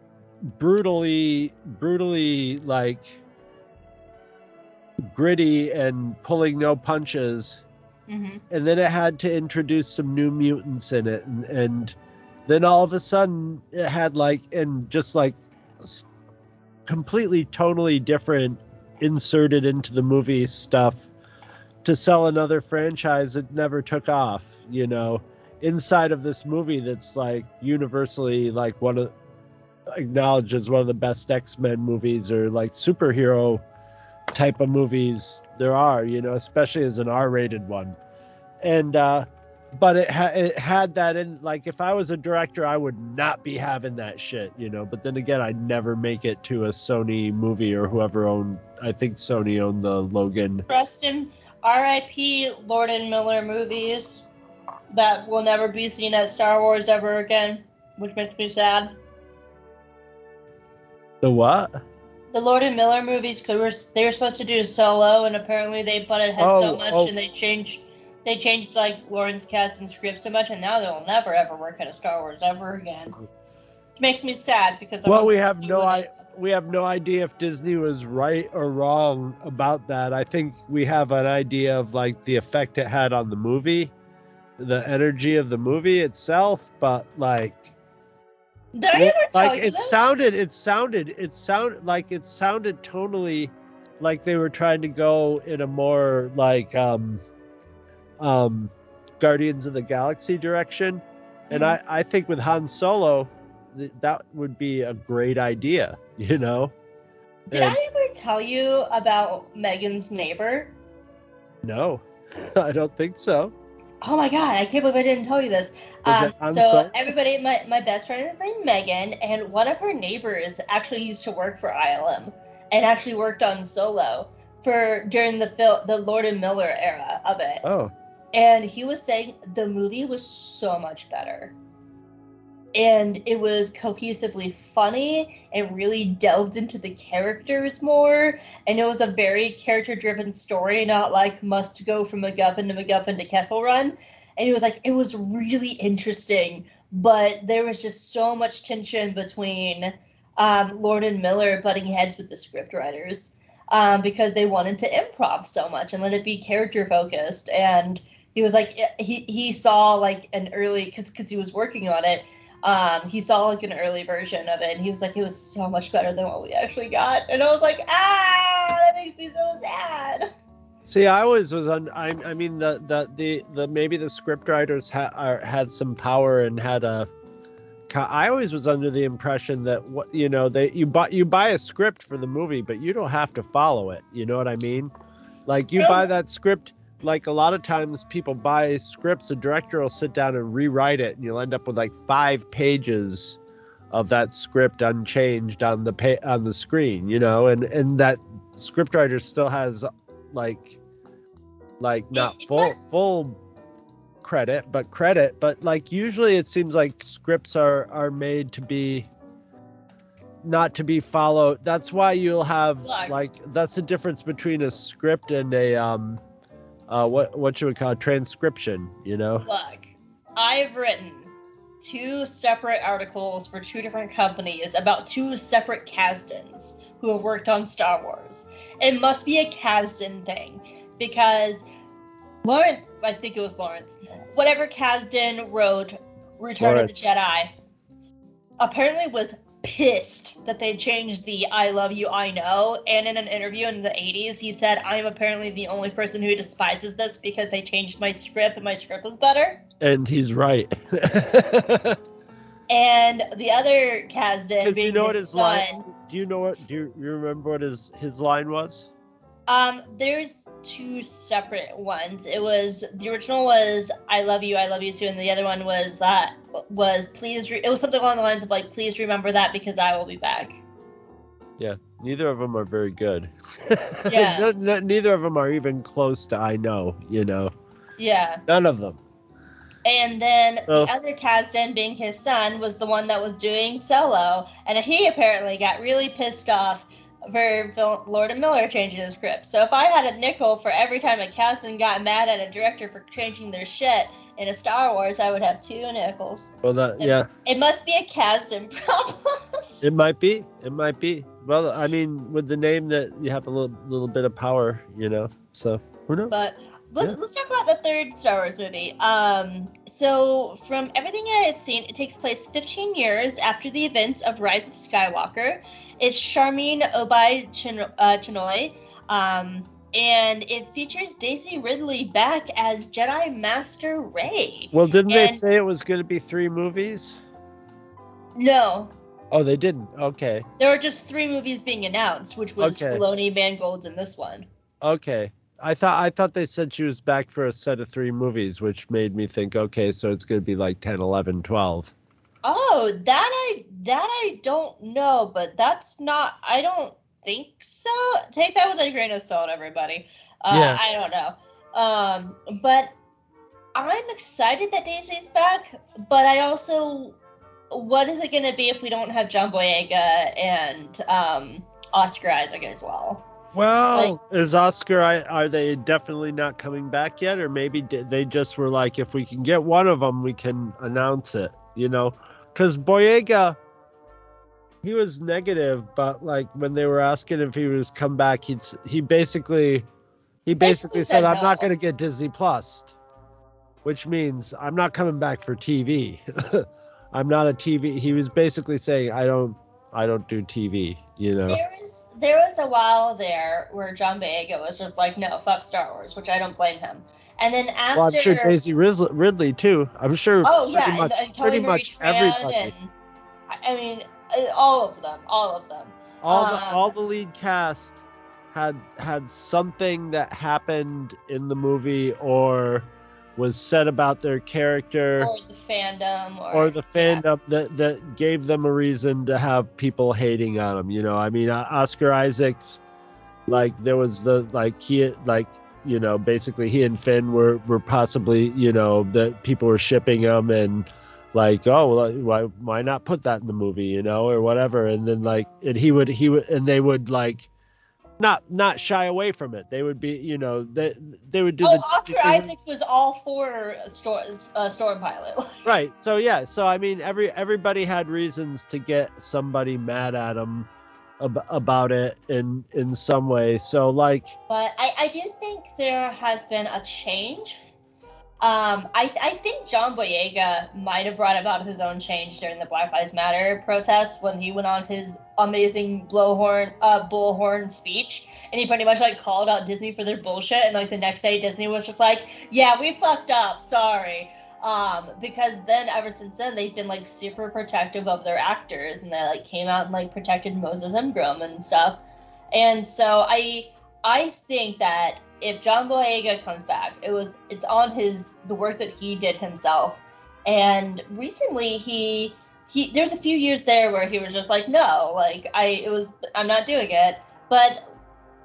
brutally brutally like gritty and pulling no punches Mm-hmm. and then it had to introduce some new mutants in it and, and then all of a sudden it had like and just like completely tonally different inserted into the movie stuff to sell another franchise that never took off you know inside of this movie that's like universally like one of acknowledged as one of the best x-men movies or like superhero type of movies there are, you know, especially as an R-rated one. And uh but it, ha- it had that in like if I was a director I would not be having that shit, you know. But then again, I'd never make it to a Sony movie or whoever owned I think Sony owned the Logan. Preston, R.I.P. Lord and Miller movies that will never be seen at Star Wars ever again, which makes me sad. The what? The Lord and Miller movies because they were supposed to do a solo, and apparently they butted heads Oh, so much, oh. and they changed they changed like Lawrence cast and script so much, and now they'll never ever work on a Star Wars ever again. It makes me sad because I Well, we have no I we have no idea if Disney was right or wrong about that. I think we have an idea of like the effect it had on the movie, the energy of the movie itself, but like Did I Well, ever tell like you it this? sounded it sounded it sounded like it sounded totally like they were trying to go in a more like um um guardians of the galaxy direction and Mhm. i i think with han solo th- that would be a great idea you know Did and- I ever tell you about Megan's neighbor? no i don't think so Oh my god, I can't believe I didn't tell you this. Um, so sorry? everybody, my, my best friend is named Megan, and one of her neighbors actually used to work for ILM and actually worked on Solo for during the the Lord and Miller era of it. oh And he was saying the movie was so much better. And it was cohesively funny and really delved into the characters more. And it was a very character driven story, not like must go from MacGuffin to MacGuffin to Kessel Run. And it was like, it was really interesting, but there was just so much tension between um, Lord and Miller butting heads with the scriptwriters um, because they wanted to improv so much and let it be character focused. And he was like, he, he saw like an early, because he was working on it, um, he saw like an early version of it, and he was like, it was so much better than what we actually got. And I was like, ah, that makes me so sad. See, I always was on. I, I mean, the the the, the maybe the scriptwriters ha, are, had some power and had a I always was under the impression that what you know they you buy you buy a script for the movie, but you don't have to follow it. You know what I mean? Like you buy that script. Like a lot of times, people buy scripts. A director will sit down and rewrite it, and you'll end up with like five pages of that script unchanged on the pa- on the screen. You know, and and that scriptwriter still has like like not full full credit but credit but like usually it seems like scripts are are made to be not to be followed that's why you'll have like that's the difference between a script and a um uh what what you would call transcription you know Look, I've written two separate articles for two different companies about two separate Kasdans who have worked on Star Wars. It must be a Kasdan thing because Lawrence, I think it was Lawrence, whatever Kasdan wrote Return Lawrence. of the Jedi, apparently was pissed that they changed the I love you, I know. And in an interview in the 80s, he said, I'm apparently the only person who despises this because they changed my script and my script was better. and he's right And the other Kasdan because being you know what his his son, line do you know what do you, you remember what his his line was Um, there's two separate ones. It was the original was "I love you, I love you too," and the other one was that was "Please." Re-, it was something along the lines of like, "Please remember that because I will be back." Yeah, neither of them are very good Yeah. No- no- neither of them are even close to i know you know Yeah, none of them and then Oh. the other Kasdan, being his son, was the one that was doing solo, and he apparently got really pissed off for Lord and Miller changing the script. So if I had a nickel for every time a Kasdan got mad at a director for changing their shit in a Star Wars, I would have two nickels. well that yeah It must be a Kasdan problem. It might be. It might be. Well, I mean, with the name that you have a little little bit of power, you know. So who knows? but let's, Yeah. let's talk about the third Star Wars movie. Um, so from everything I've seen, it takes place 15 years after the events of Rise of Skywalker. It's Sharmeen Obaid Chino- uh, Chinoy. Um, and it features Daisy Ridley back as Jedi Master Rey. well, didn't they say it was going to be three movies? No, Oh, they didn't. Okay. there were just three movies being announced, which was Okay. Filoni, Mangold's, and this one. Okay. I thought I thought they said she was back for a set of three movies, which made me think, okay, so it's going to be like 10, 11, 12. Oh, that I that I don't know, but that's not. I don't think so. Take that with a grain of salt, everybody. Uh, Yeah. I don't know. Um, but I'm excited that Daisy's back. But I also, what is it going to be if we don't have John Boyega and um, Oscar Isaac as well. Well, is Oscar? I- Are they definitely not coming back yet, or maybe they just were like, if we can get one of them, we can announce it. You know, because Boyega, he was negative, but like when they were asking if he was come back, he he basically he basically Basically said, said "I'm not going to get Disney Plus," which means I'm not coming back for TV. I'm not a TV. He was basically saying, "I don't, I don't do TV." You know. There was there was a while there where John Boyega was just like, no, fuck Star Wars, which I don't blame him. And then after, Well, I'm sure Daisy Ridley, Ridley too. I'm sure. oh yeah, pretty and, much, and Kelly pretty much everybody. and I- mean, uh, all of them, all of them. all the um, all the lead cast had had something that happened in the movie or was said about their character Or the fandom, or, or the yeah. fandom that that gave them a reason to have people hating on them You know, I mean, uh, Oscar Isaacs, like there was the like he like you know basically he and Finn were were possibly you know that people were shipping him and like oh well, why why not put that in the movie you know or whatever and then like and he would he would and they would like not not shy away from it they would be you know they they would do Oh, the Oscar would- Isaac was all for Storm, uh, Storm Pilot. right so yeah so i mean every everybody had reasons to get somebody mad at him ab- about it in in some way so like But I, I do think there has been a change. Um, I, I think John Boyega might have brought about his own change during the Black Lives Matter protests when he went on his amazing blowhorn, uh, bullhorn speech, and he pretty much like called out Disney for their bullshit. And like the next day, Disney was just like, "Yeah, we fucked up. Sorry." Um, because then ever since then they've been like super protective of their actors, and they like came out and like protected Moses Ingram and stuff. And so I I think that if John Boyega comes back, it was it's on his the work that he did himself. And recently he he there's a few years there where he was just like, no, like I it was I'm not doing it. But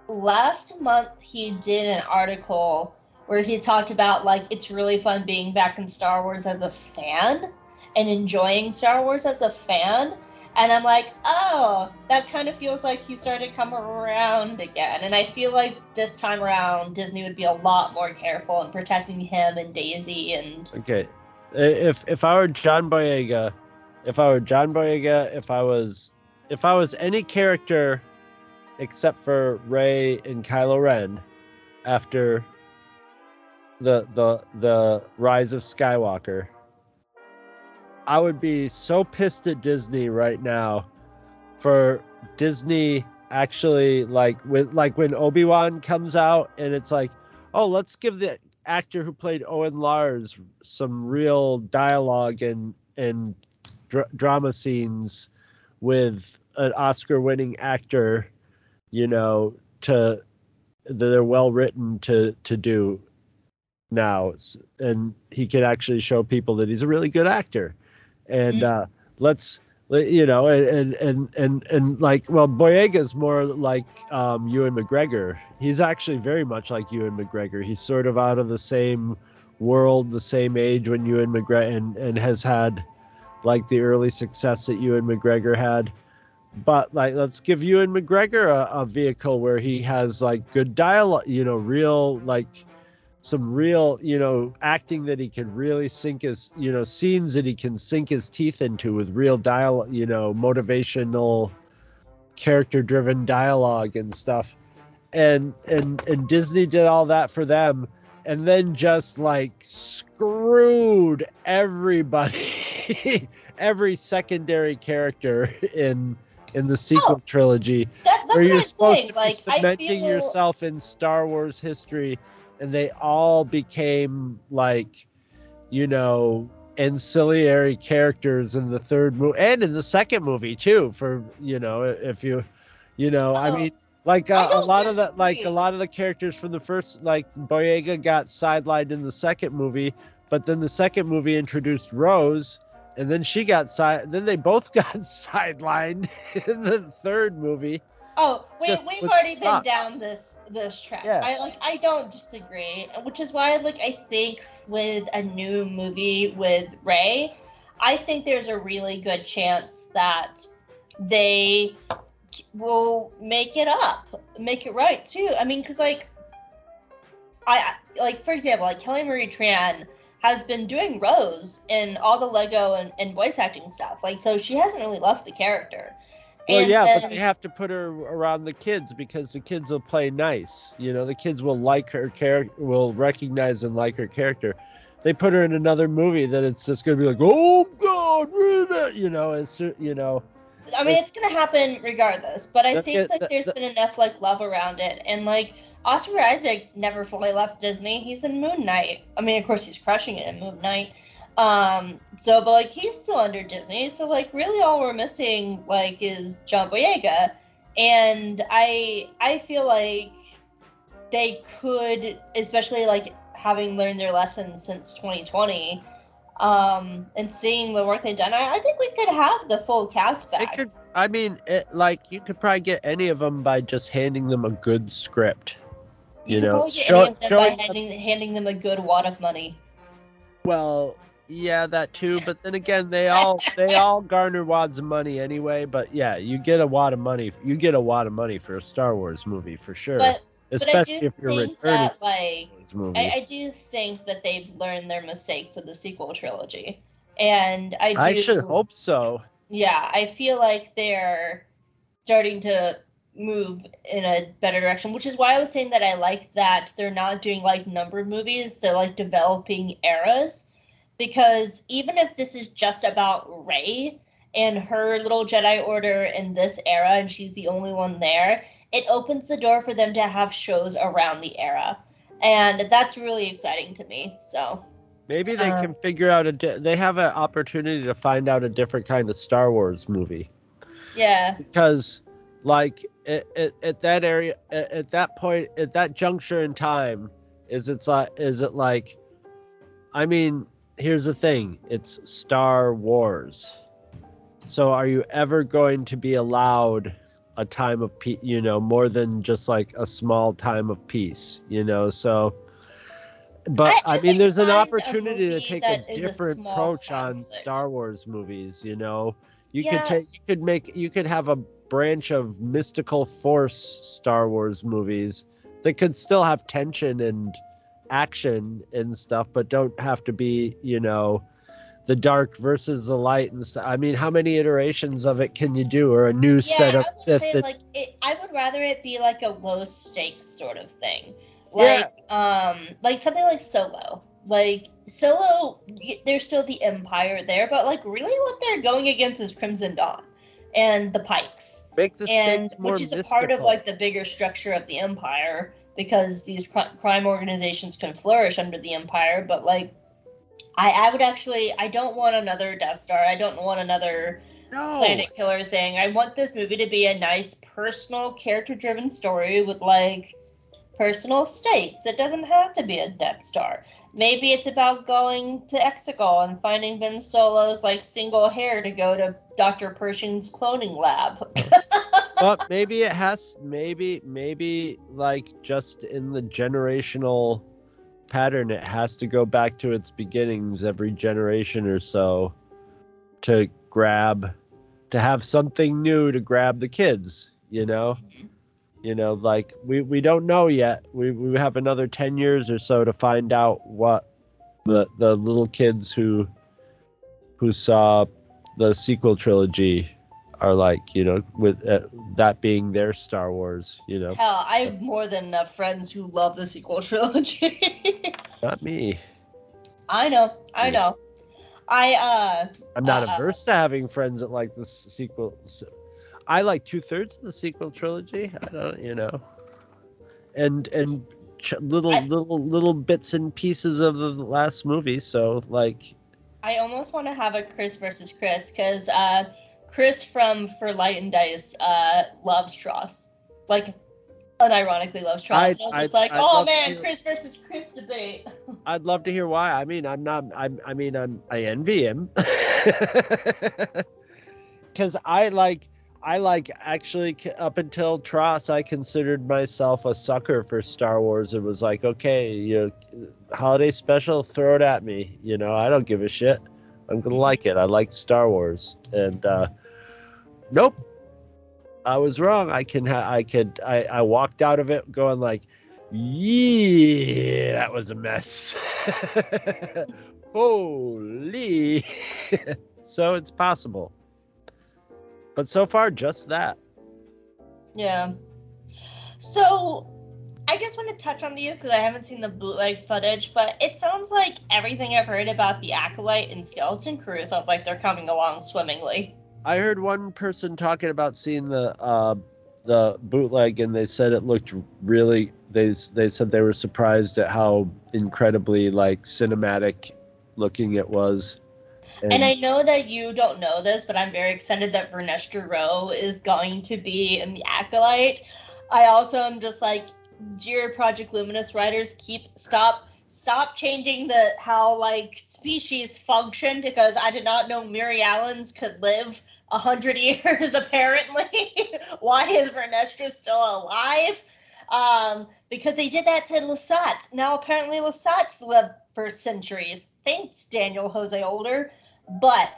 last month he did an article where he talked about like it's really fun being back in Star Wars as a fan and enjoying Star Wars as a fan. And I'm like, oh, that kind of feels like he started coming around again. And I feel like this time around, Disney would be a lot more careful in protecting him and Daisy. And Okay, if if I were John Boyega, if I were John Boyega, if I was if I was any character except for Rey and Kylo Ren after the the the rise of Skywalker, I would be so pissed at Disney right now for Disney actually like with like when Obi-Wan comes out and it's like, "Oh, let's give the actor who played Owen Lars some real dialogue and and dr- drama scenes with an Oscar-winning actor, you know, to that are well written to to do now, and he can actually show people that he's a really good actor, and Mhm. uh, let's you know and and and and like well Boyega's more like um Ewan McGregor. He's actually very much like Ewan McGregor. He's sort of out of the same world the same age when Ewan McGregor and, and has had like the early success that Ewan McGregor had. But like let's give Ewan McGregor a, a vehicle where he has like good dialogue you know real like some real you know acting that he can really sink his you know scenes that he can sink his teeth into with real dial, you know motivational character driven dialogue and stuff and and and disney did all that for them and then just like screwed everybody every secondary character in in the sequel Oh, trilogy that, that's where what you're I'm supposed saying. to be Like, cementing feel yourself in Star Wars history, and they all became like, you know, ancillary characters in the third movie and in the second movie too. For you know, if you, you know, I Oh, mean. Like I uh, a lot of the like a lot of the characters from the first like Boyega got sidelined in the second movie, but then the second movie introduced Rose, and then she got side. Then they both got sidelined in the third movie. Oh, we just we've already suck. been down this this track. Yeah. I like I don't disagree, which is why like I think with a new movie with Rey, I think there's a really good chance that they will make it up, make it right too. I mean, because like, I like for example, like Kelly Marie Tran has been doing Rose in all the Lego and, and voice acting stuff. Like, so she hasn't really left the character. Well, And yeah, then- but they have to put her around the kids because the kids will play nice. You know, the kids will like her character, will recognize and like her character. They put her in another movie that it's just gonna be like, oh god, really? you know, it's you know, I mean, it's gonna happen regardless. But I think that- like there's that- been enough like love around it, and like Oscar Isaac never fully left Disney. He's in Moon Knight. I mean, of course, he's crushing it in Moon Knight. Um, so but like he's still under Disney. So like really, all we're missing like is John Boyega, and I I feel like they could, especially like having learned their lessons since 2020 um and seeing the work they've done I, I think we could have the full cast back it could. I mean, it, like you could probably get any of them by just handing them a good script. you could know, show- them showing by handing, handing them a good wad of money Well, yeah, that too. But then again, they all they all garner wads of money anyway. But yeah, you get a wad of money. You get a wad of money for a Star Wars movie for sure. but Especially do if you're returning that, like, to a Star Wars movie. I, I do think that they've learned their mistakes of the sequel trilogy and i do I should hope so. yeah i feel like they're starting to move in a better direction which is why i was saying that i like that they're not doing like numbered movies they're like developing eras because even if this is just about rey and her little jedi order in this era and she's the only one there it opens the door for them to have shows around the era. And that's really exciting to me so. Maybe they Uh, can figure out a. Di- they have an opportunity to find out a different kind of Star Wars movie. Yeah. Because, like, at, at, at that area, at, at that point, at that juncture in time, is it's like, is it like, I mean, here's the thing: it's Star Wars. So, are you ever going to be allowed a time of peace? You know, more than just like a small time of peace. You know, so. But I- I, mean, there's an a opportunity to take a a different small approach on. Star Wars movies. You know, you Yeah. could take, you could make, you could have a branch of mystical force Star Wars movies that could still have tension and action and stuff, but don't have to be, you know, the dark versus the light and stuff. I mean, how many iterations of it can you do, or a new yeah, set I of say that- like it, I would rather it be like a low stakes sort of thing, like um, like something like Solo. Like Solo, there's still the Empire there, but like really, what they're going against is Crimson Dawn and the Pikes, make the and which is a part of like the bigger structure of the Empire because these cr- crime organizations can flourish under the Empire, but like. I, I would actually I don't want another Death Star. I don't want another no. Planet Killer thing. I want this movie to be a nice, personal, character driven story with like personal stakes. It doesn't have to be a Death Star. Maybe it's about going to Exegol and finding Ben Solo's like single hair to go to Dr. Pershing's cloning lab. but maybe it has maybe maybe like just in the generational pattern it has to go back to its beginnings every generation or so to grab to have something new to grab the kids you know mm-hmm. You know like we we don't know yet we we have another 10 years or so to find out what the the little kids who who saw the sequel trilogy are like you know with uh, that being their star wars you know Hell, I have more than enough friends who love the sequel trilogy. not me I know, I know. I uh i'm not Uh, averse to having friends that like the sequel i like two-thirds of the sequel trilogy i don't you know and and ch- little I- little little bits and pieces of the last movie so like I almost want to have a Chris versus Chris because uh, Chris from For Light and Dice uh, loves TROS. Like, unironically loves TROS. And I was just like, I'd oh man, Chris versus Chris debate. I'd love to hear why. I mean, I'm not. I'm. I mean, I'm. I envy him. Because I like. I like actually up until TROS, I considered myself a sucker for Star Wars. It was like, okay, you know, holiday special, throw it at me. You know, I don't give a shit. I'm gonna like it. I like Star Wars, and uh, nope, I was wrong. I can ha- I could I I walked out of it going like, yeah, that was a mess. Holy. so it's possible. But so far just that. Yeah. So I just want to touch on these because I haven't seen the bootleg footage, but it sounds like everything I've heard about the Acolyte and Skeleton Crew sounds like they're coming along swimmingly. I heard one person talking about seeing the uh, the bootleg, and they said it looked really. They they said they were surprised at how incredibly like cinematic looking it was. And I know that you don't know this, but I'm very excited that Vernestra Rowe is going to be in the Acolyte. I also am just like, dear Project Luminous writers, keep stop stop changing the how like species function because I did not know Mirialans could live a hundred years apparently. Why is Vernestra still alive? Um, because they did that to Lasat. Now apparently Lasat's lived for centuries. Thanks, Daniel Jose Older. But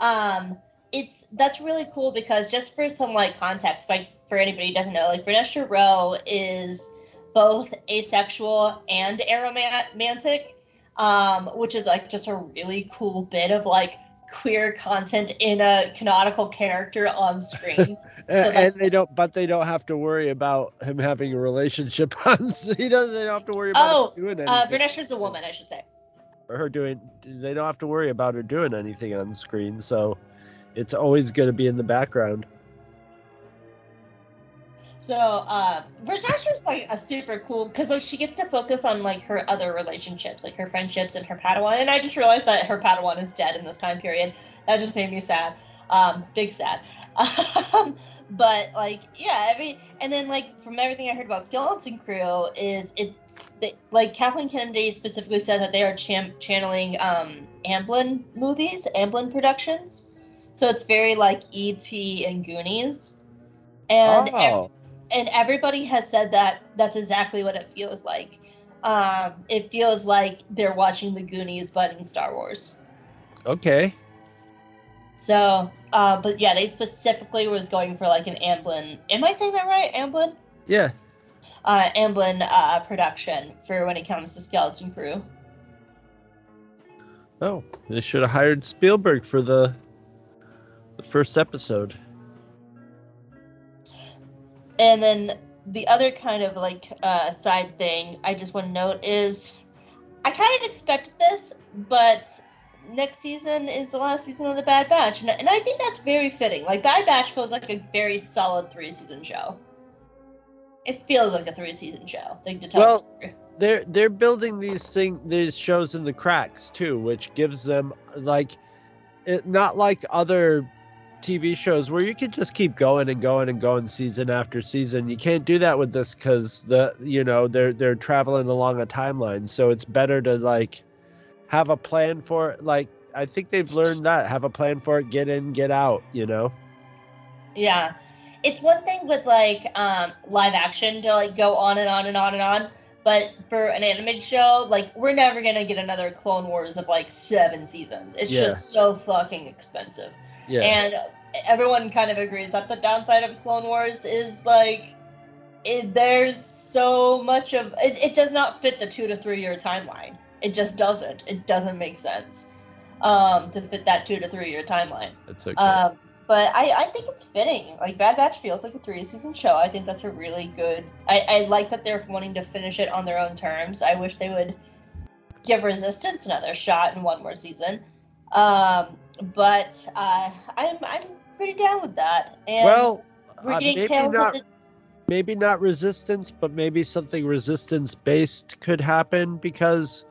um it's that's really cool because just for some like context, like for anybody who doesn't know, like Vernestra Rowe is both asexual and aromantic, um, which is like just a really cool bit of like queer content in a canonical character on screen. and, so and they don't, but they don't have to worry about him having a relationship on. He doesn't. They don't have to worry about Oh, doing uh, anything. Vernestra's a woman, I should say. Her doing. They don't have to worry about her doing anything on screen. So it's always going to be in the background. So uh Vernestra's like a super cool because like she gets to focus on like her other relationships, like her friendships and her Padawan. And I just realized that her Padawan is dead in this time period. That just made me sad. Um, big sad. Um, but like yeah, every and then like from everything I heard about Skeleton Crew is it's they, like Kathleen Kennedy specifically said that they are cham- channeling um Amblin movies, Amblin Productions. So it's very like E.T. and Goonies. And ev- oh, and everybody has said that that's exactly what it feels like. Um, it feels like they're watching the Goonies, but in Star Wars. okay. So, uh, but yeah, they specifically was going for like an Amblin. Am I saying that right? Amblin, Yeah. uh, Amblin uh, production for when it comes to Skeleton Crew. Oh, they should have hired Spielberg for the the first episode. And then the other kind of like uh, side thing I just want to note is I kind of expected this, but next season is the last season of the Bad Batch, and, and I think that's very fitting. Like Bad Batch feels like a very solid three season show. It feels like a three season show. Like to tell Well, story. They're they're building these thing these shows in the cracks too, which gives them like it not like other TV shows where you can just keep going and going and going season after season. You can't do that with this because the you know they're they're traveling along a timeline, so it's better to like have a plan for it. Like I think they've learned that have a plan for it, get in, get out. You know. Yeah. It's one thing with like um live action to like go on and on and on and on, but for an animated show, like we're never gonna get another Clone Wars of like seven seasons. It's Yeah. just so fucking expensive. Yeah. And everyone kind of agrees that the downside of Clone Wars is like it, there's so much of it, it does not fit the two to three year timeline. It just doesn't. It doesn't make sense um, to fit that two to three year timeline. That's okay. Um, but I, I think it's fitting. Like Bad Batch feels like a three season show. I think that's a really good. I, I like that they're wanting to finish it on their own terms. I wish they would give Resistance another shot in one more season. Um, but uh, I'm I'm pretty down with that. And well, we're uh, maybe tales not the. maybe not resistance, but maybe something resistance based could happen because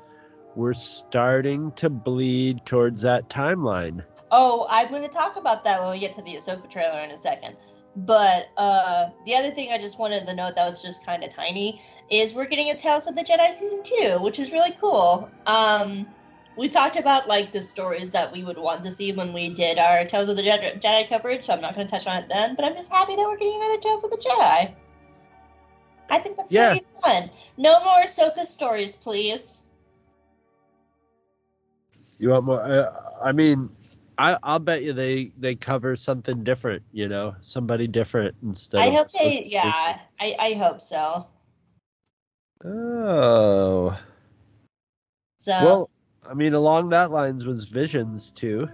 we're starting to bleed towards that timeline. Oh, I'm going to talk about that when we get to the Ahsoka trailer in a second. But uh, the other thing I just wanted to note that was just kind of tiny is we're getting a Tales of the Jedi season two, which is really cool. Um, we talked about like the stories that we would want to see when we did our Tales of the Jedi, Jedi coverage, so I'm not going to touch on it then. But I'm just happy that we're getting another Tales of the Jedi. I think that's Yeah. gonna be fun. No more Ahsoka stories, please. You want more? Uh, I mean, I I'll bet you they they cover something different. You know, somebody different instead. I hope they, yeah, I, I hope so. Oh So, well, I mean, along that lines was Visions too.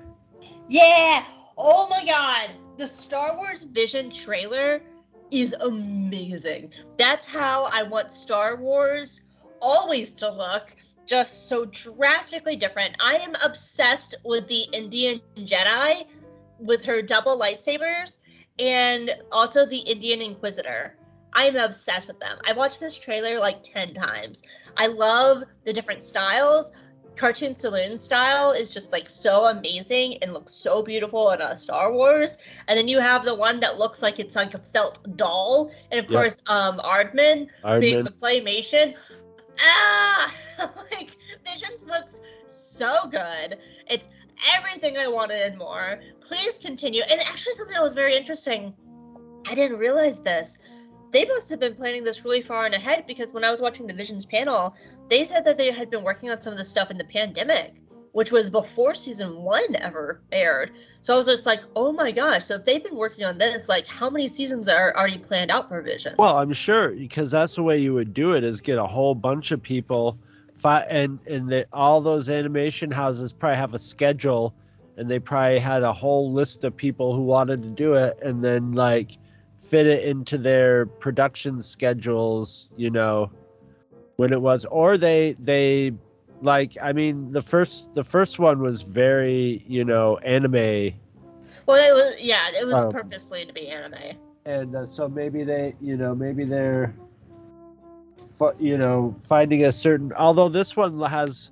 yeah. Oh my God. The Star Wars Vision trailer is amazing. That's how I want Star Wars always to look. Just so drastically different. I am obsessed with the Indian Jedi with her double lightsabers and also the Indian Inquisitor. I'm obsessed with them. I watched this trailer like 10 times. I love the different styles. Cartoon Saloon style is just like so amazing and looks so beautiful in a Star Wars. And then you have the one that looks like it's like a felt doll. And of Yep. course, um Aardman being Aardman. the claymation. Ah, like Visions looks so good. It's everything I wanted and more. Please continue. And actually, something that was very interesting. I didn't realize this. They must have been planning this really far in ahead because when I was watching the Visions panel, they said that they had been working on some of this stuff in the pandemic, which was before season one ever aired. So I was just like, oh my gosh. So if they've been working on this, like how many seasons are already planned out for Visions? Well, I'm sure because that's the way you would do it is get a whole bunch of people, fi- and and the, all those animation houses probably have a schedule, and they probably had a whole list of people who wanted to do it, and then like fit it into their production schedules, you know, when it was, or they they like I mean the first the first one was very you know anime well, it was yeah, it was Oh. purposely to be anime. and uh, so maybe they you know maybe they're you know finding a certain although this one has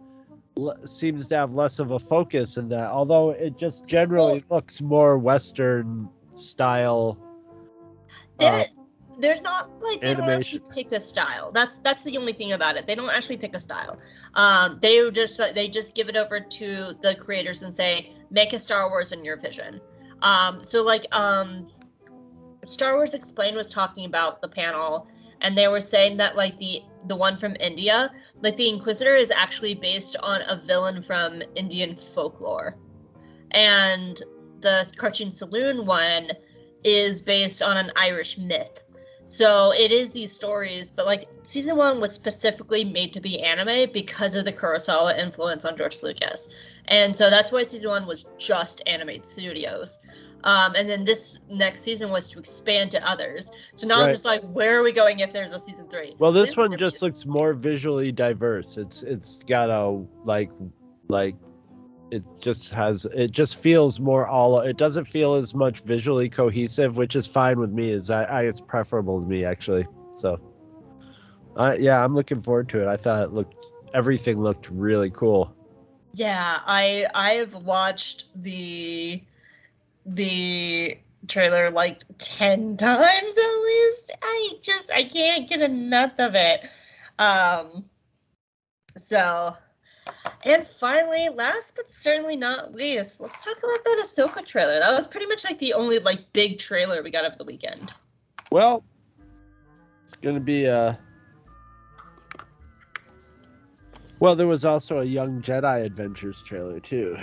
seems to have less of a focus in that although it just generally looks more western style There, uh, there's not like they don't actually pick a style. That's that's the only thing about it. They don't actually pick a style. Um, they just they just give it over to the creators and say, make a Star Wars in your vision. Um, so like um, Star Wars Explained was talking about the panel, and they were saying that like the the one from India, like the Inquisitor, is actually based on a villain from Indian folklore, and the Cartoon Saloon one is based on an Irish myth. So it is these stories, but like season one was specifically made to be anime because of the Kurosawa influence on George Lucas. And so that's why season one was just animated studios. Um, and then this next season was to expand to others. So now I'm just like, where are we going if there's a season three? well this Season one just looks more visually diverse it's it's got a like like it just has it just feels more all it doesn't feel as much visually cohesive which is fine with me is I, I it's preferable to me actually so uh, yeah i'm looking forward to it i thought it looked everything looked really cool Yeah, I I've watched the the trailer like 10 times at least. I just I can't get enough of it. Um so and finally, last but certainly not least, let's talk about that Ahsoka trailer. That was pretty much like the only like big trailer we got over the weekend. well it's gonna be a well there was also a young jedi adventures trailer too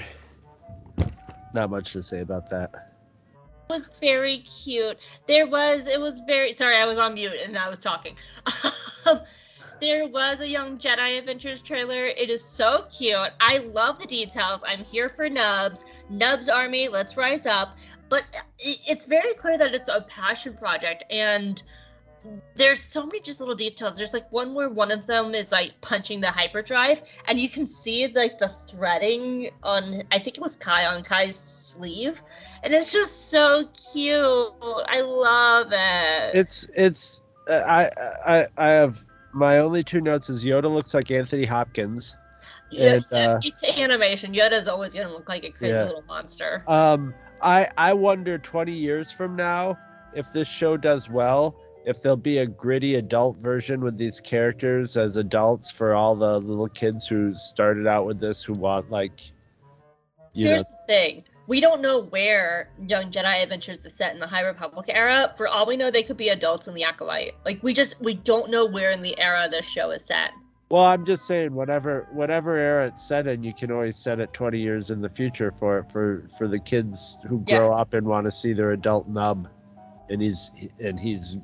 not much to say about that It was very cute. There was, it was very, sorry, I was on mute and I was talking. Um, There was a Young Jedi Adventures trailer. It is so cute. I love the details. I'm here for Nubs. Nubs Army, let's rise up. But it's very clear that it's a passion project and there's so many just little details. There's like one where one of them is like punching the hyperdrive, and you can see like the threading on I think it was Kai on Kai's sleeve, and it's just so cute. I love it. it's it's uh, I I I have my only two notes is Yoda looks like Anthony Hopkins. Yeah, and, uh, it's animation. Yoda's always gonna look like a crazy Yeah. little monster. Um, I I wonder twenty years from now if this show does well, if there'll be a gritty adult version with these characters as adults for all the little kids who started out with this who want like, you Here's know, the thing. We don't know where Young Jedi Adventures is set in the High Republic era. For all we know, they could be adults in the Acolyte. Like we just we don't know where in the era this show is set. Well, I'm just saying, whatever whatever era it's set in, you can always set it 20 years in the future for it for for the kids who Yeah. grow up and want to see their adult nub, and he's and he's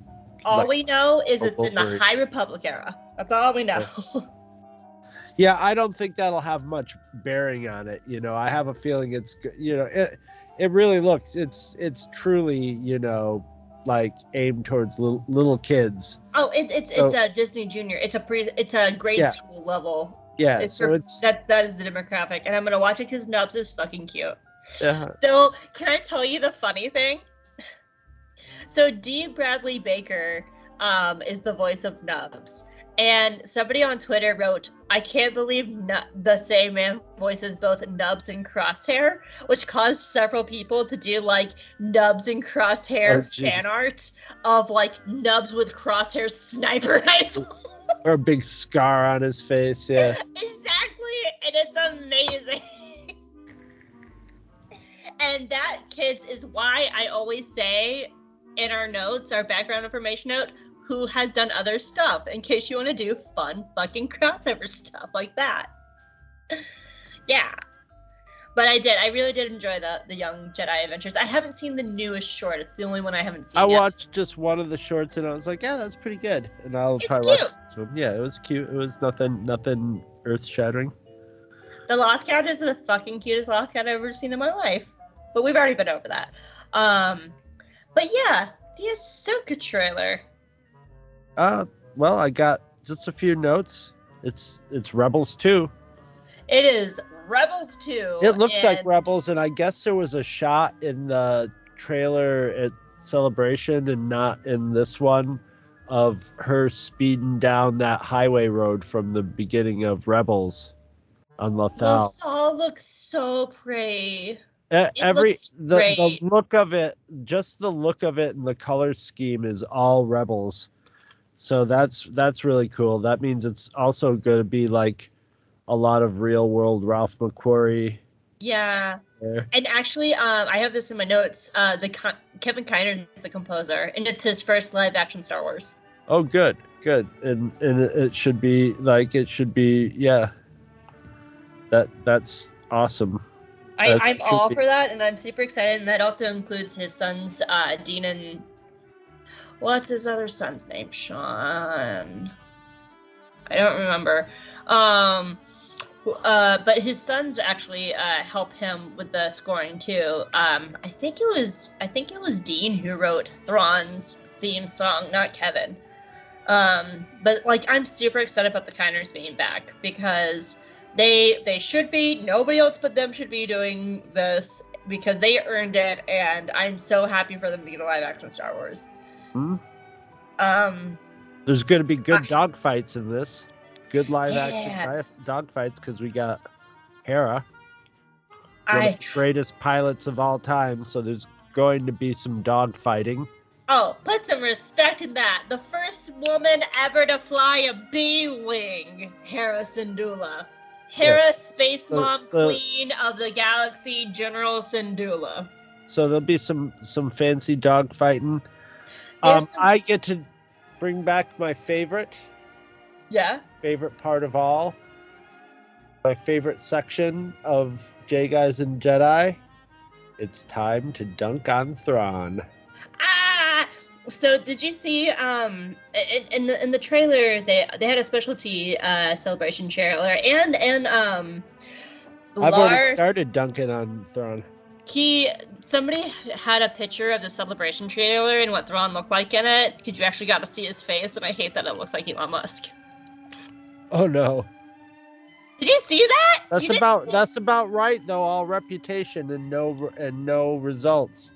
All like- we know is it's in the High Republic era. That's all we know. yeah. I don't think that'll have much bearing on it. You know, I have a feeling it's you know it it really looks it's it's truly you know like aimed towards little little kids. oh, it, it's So- it's a Disney Junior. It's a pre. It's a grade Yeah. school level. Yeah, It's so for- it's That that is the demographic, and I'm gonna watch it because Nubs is fucking cute. yeah. So, can I tell you the funny thing? So, D. Bradley Baker um, is the voice of Nubs. And somebody on Twitter wrote, I can't believe Nu- the same man voices both Nubs and Crosshair, which caused several people to do like Nubs and Crosshair Oh, fan art of like Nubs with Crosshair sniper rifle. or a big scar on his face. Yeah. exactly. And it's amazing. and that, kids, is why I always say in our notes, our background information note, who has done other stuff in case you want to do fun fucking crossover stuff like that. yeah. But I did. I really did enjoy the the Young Jedi Adventures. I haven't seen the newest short. It's the only one I haven't seen I yet. watched just one of the shorts and I was like, yeah, that's pretty good. And I'll It's probably watch cute. this one. Yeah, it was cute. It was nothing, nothing earth shattering. The Lost Cat is the fucking cutest Lost Cat I've ever seen in my life. But we've already been over that. Um, but yeah, the Ahsoka trailer. Uh, well, I got just a few notes. It's it's Rebels too. It is Rebels 2. It looks like Rebels, and I guess there was a shot in the trailer at Celebration and not in this one of her speeding down that highway road from the beginning of Rebels on Lothal. Lothal looks so pretty. It every the, the look of it just the look of it and the color scheme is all rebels so that's that's really cool that means it's also going to be like a lot of real world ralph mcquarrie Yeah. there. And actually, um, I have this in my notes. Uh, the Con- Kevin Kiner is the composer, and it's his first live action Star Wars. oh good good and and it- should be like it should be yeah that that's awesome I, I'm all be. for that, and I'm super excited. And that also includes his sons, uh, Dean and what's his other son's name? Sean. I don't remember. Um, uh, but his sons actually uh, help him with the scoring too. Um, I think it was I think it was Dean who wrote Thrawn's theme song, not Kevin. Um, but like I'm super excited about the Kiners being back because they they should be nobody else but them should be doing this because they earned it and i'm so happy for them to get a live action star wars Hmm. um there's going to be good Ah. dogfights in this good live Yeah. action dogfights because we got hera one i of the greatest pilots of all time. So there's going to be some dog fighting. oh put some respect in that the first woman ever to fly a b-wing hera syndulla hera space So- mom so- queen of the galaxy general syndulla So there'll be some some fancy dog fighting. Um, some- I get to bring back my favorite yeah favorite part of all. My favorite section of Jaig Eyes and Jedi. It's time to dunk on Thrawn. Ah! So did you see um in, the in the trailer they they had a specialty uh celebration trailer and and um I've already started dunking on Thrawn. He somebody had a picture of the celebration trailer and what Thrawn looked like in it because you actually got to see his face and I hate that it looks like Elon Musk. Oh no. Did you see that? That's You about see- that's about right though. All reputation and no and no results.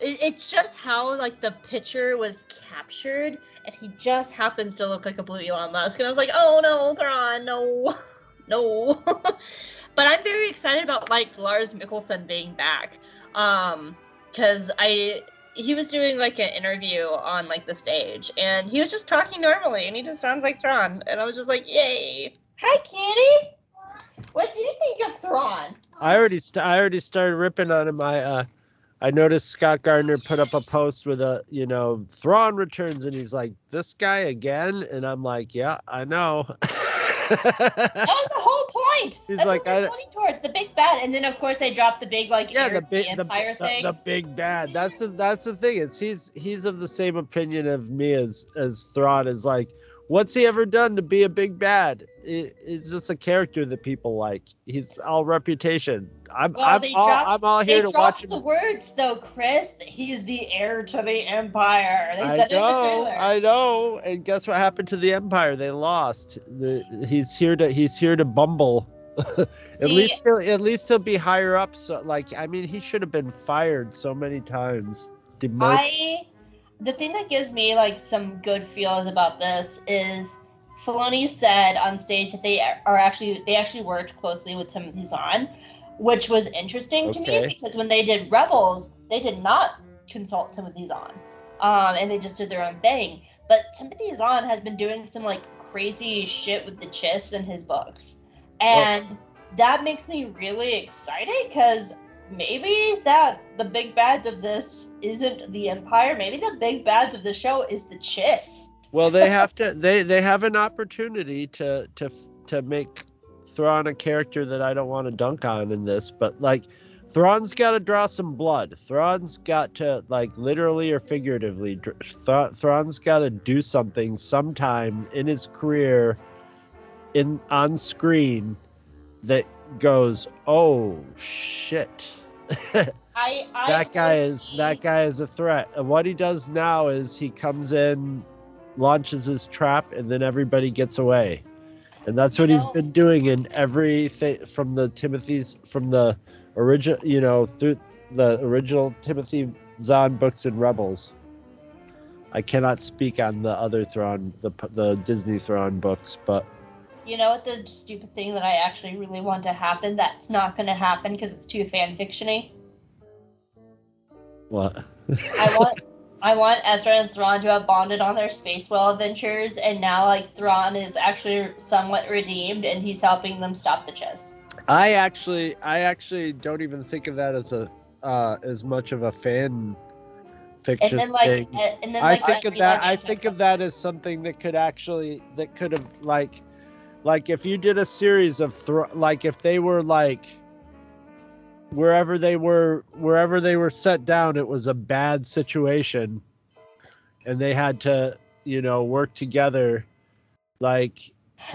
It, it's just how like the picture was captured, and he just happens to look like a blue Elon Musk, and I was like, oh no, Thrawn, no, no. but I'm very excited about like Lars Mikkelsen being back, um, because I he was doing like an interview on like the stage, and he was just talking normally, and he just sounds like Thrawn, and I was just like, yay! Hi, Kitty. What do you think of Thrawn? I already st- I already started ripping on him. I uh I noticed Scott Gardner put up a post with a, you know, Thrawn returns, and he's like, "This guy again," and I'm like, "Yeah, I know." That was the whole point. He's That's like, what they're pointing towards the big bad, and then of course they drop the big like yeah, the big, the, empire the, thing. the big bad. That's the that's the thing. It's he's he's of the same opinion of me as as Thrawn is like. What's he ever done to be a big bad? It, it's just a character that people like. He's all reputation. I'm Well, I'm all, dropped- I'm all here to watch dropped him. the words though, Chris. He's the heir to the empire. They I said know. I know. And guess what happened to the Empire? They lost. The, he's here to he's here to bumble. at See, least he'll, at least he'll be higher up. So like I mean, he should have been fired so many times. I the thing that gives me like some good feels about this is Filoni said on stage that they are actually they actually worked closely with Timothy Zahn, which was interesting to me because when they did Rebels, they did not consult Timothy Zahn, um, and they just did their own thing. But Timothy Zahn has been doing some like crazy shit with the Chiss in his books, and that makes me really excited because maybe that the big bads of this isn't the Empire. Maybe the big bads of the show is the Chiss. well, they have to. They they have an opportunity to to to make Thrawn a character that I don't want to dunk on in this, but like. Thrawn's got to draw some blood. Thrawn's got to, like, literally or figuratively, Thra- Thrawn's got to do something sometime in his career, in on screen, that goes, "Oh shit." I, I that guy is see- that guy is a threat. And what he does now is he comes in, launches his trap, and then everybody gets away. And that's You what he's know- been doing in everything from the Timothy's from the original, you know, through the original Timothy Zahn books and Rebels. I cannot speak on the other Thrawn, the the Disney Thrawn books, but You know what the stupid thing that I actually really want to happen that's not going to happen because it's too fan fictiony. what? I want I want Ezra and Thrawn to have bonded on their space whale adventures, and now like Thrawn is actually somewhat redeemed, and he's helping them stop the Chiss. I actually, I actually don't even think of that as a uh, as much of a fan And fiction then like, thing. and then I think of that. like, I think of that as something that could actually that could have like, like if you did a series of thro- like if they were like wherever they were wherever they were set down, it was a bad situation, and they had to you know work together, like.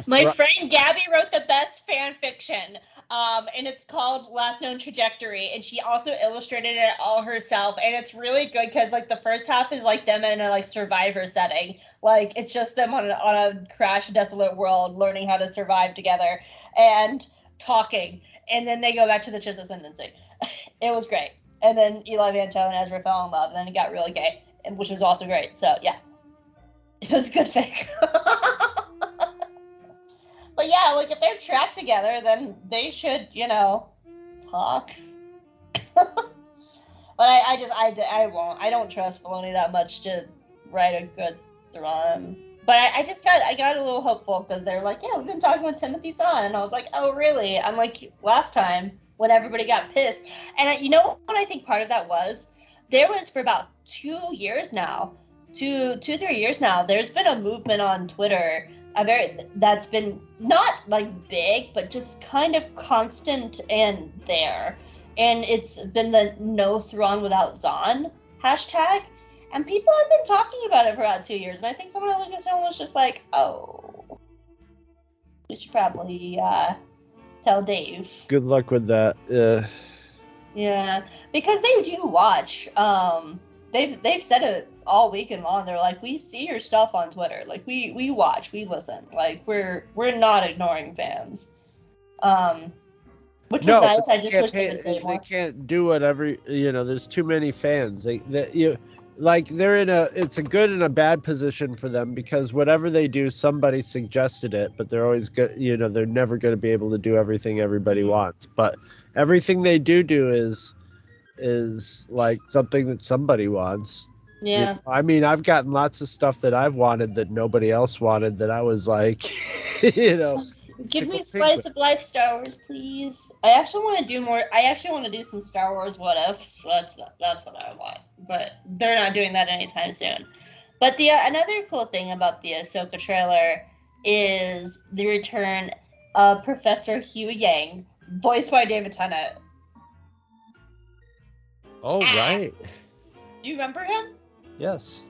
My friend Gabby wrote the best fan fiction, um, and it's called Last Known Trajectory, and she also illustrated it all herself, and it's really good because like the first half is like them in a like survivor setting, like it's just them on a, on a crash desolate world learning how to survive together and talking, and then they go back to the Chiss Ascendancy. it was great, and then Eli Vanto and Ezra fell in love, and then it got really gay, and which was also great. So yeah, it was a good fic. But yeah, like if they're trapped together, then they should, you know, talk. but I, I just, I, I won't. I don't trust Filoni that much to write a good Thrawn. But I, I just got, I got a little hopeful because they're like, yeah, we've been talking with Timothy Zahn, and I was like, oh really? I'm like last time when everybody got pissed, and I, you know what I think part of that was there was for about two years now, two, two, three years now. There's been a movement on Twitter a very that's been not like big but just kind of constant and there and it's been the no Thrawn without Zahn hashtag and people have been talking about it for about two years and i think someone at lucasfilm was just like oh we should probably uh tell dave. Good luck with that. Uh, yeah because they do watch um they've they've said it all weekend long. They're like we see your stuff on twitter. Like we we watch we listen. Like we're we're not ignoring fans. Um which was nice. I just wish they say they can't do whatever you know. There's too many fans. They that you like they're in a it's a good and a bad position for them because whatever they do, somebody suggested it, but they're always good. You know, they're never going to be able to do everything everybody mm-hmm. wants. But everything they do do is is like something that somebody wants. You yeah know, I mean, I've gotten lots of stuff that I've wanted that nobody else wanted that I was like, you know, Give me a slice of life Star Wars, please. I actually want to do more. I actually want to do some Star Wars what ifs. That's that's what I want. But they're not doing that anytime soon. But the uh, another cool thing about the Ahsoka trailer is the return of Professor Huyang, voiced by David Tennant. Oh right. Do you remember him? Yes.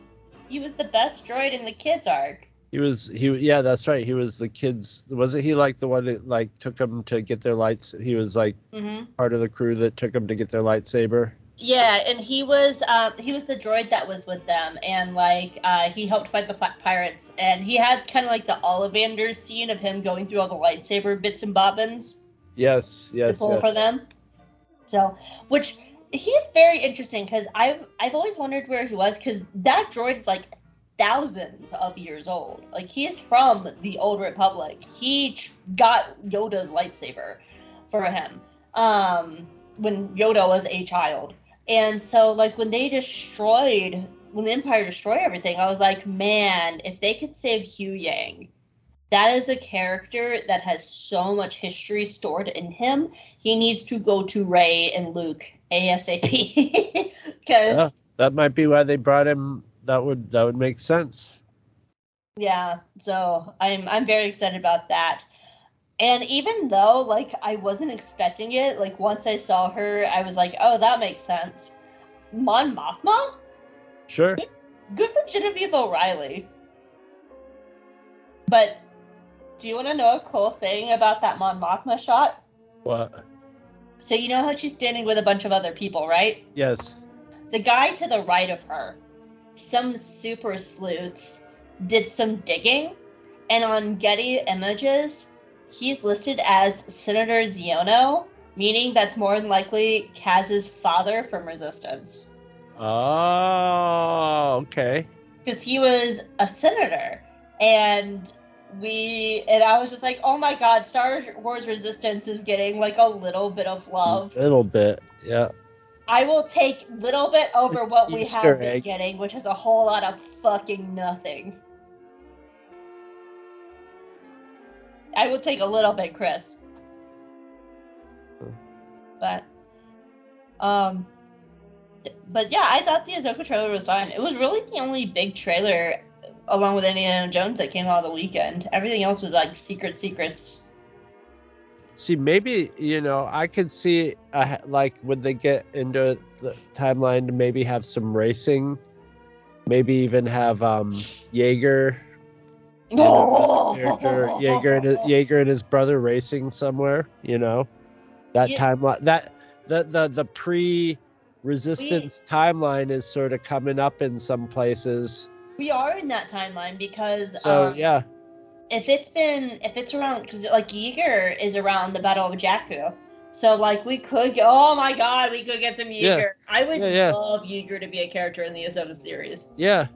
He was the best droid in the kids arc. He was he yeah, that's right. He was the kids wasn't he like the one that like took them to get their lights he was like Mm-hmm. part of the crew that took them to get their lightsaber. Yeah, and he was um, he was the droid that was with them, and like uh, he helped fight the pirates, and he had kind of like the Ollivander scene of him going through all the lightsaber bits and bobbins Yes, to yes, for them. So, which he's very interesting because I've I've always wondered where he was because that droid is like thousands of years old. Like he is from the old Republic. He tr- got Yoda's lightsaber for him um, when Yoda was a child. And so, like, when they destroyed, when the Empire destroyed everything, I was like, man, if they could save Huyang, that is a character that has so much history stored in him. He needs to go to Rey and Luke ASAP. Because, Yeah. That might be why they brought him that would that would make sense. yeah, so I'm I'm very excited about that. And even though like I wasn't expecting it, like once I saw her, I was like, oh, that makes sense. Mon Mothma? Sure. Good for Genevieve O'Reilly. But do you want to know a cool thing about that Mon Mothma shot? What? So you know how she's standing with a bunch of other people, right? Yes. The guy to the right of her, some super sleuths did some digging, and on Getty Images, he's listed as Senator Xiono, meaning that's more than likely Kaz's father from Resistance. Oh, okay. because he was a senator and we and i was just like oh my god star wars resistance is getting like a little bit of love A little bit. Yeah. I will take little bit over what we Easter have been egg. getting which is a whole lot of fucking nothing i will take a little bit chris but um but yeah, I thought the Ahsoka trailer was fine. It was really the only big trailer, along with Indiana Jones, that came out of the weekend. Everything else was like secret secrets. See, maybe you know, I could see uh, like when they get into the timeline to maybe have some racing, maybe even have um Yeager, character Yeager and his, Yeager and his brother racing somewhere. You know, that Yeah. timeline that the the the pre resistance timeline is sort of coming up in some places. We are in that timeline because So um, yeah, if it's been if it's around because like Yeager is around the Battle of Jakku. So like we could get oh my god we could get some Yeager. Yeah. I would Yeah, yeah. love Yeager to be a character in the Ahsoka series. yeah.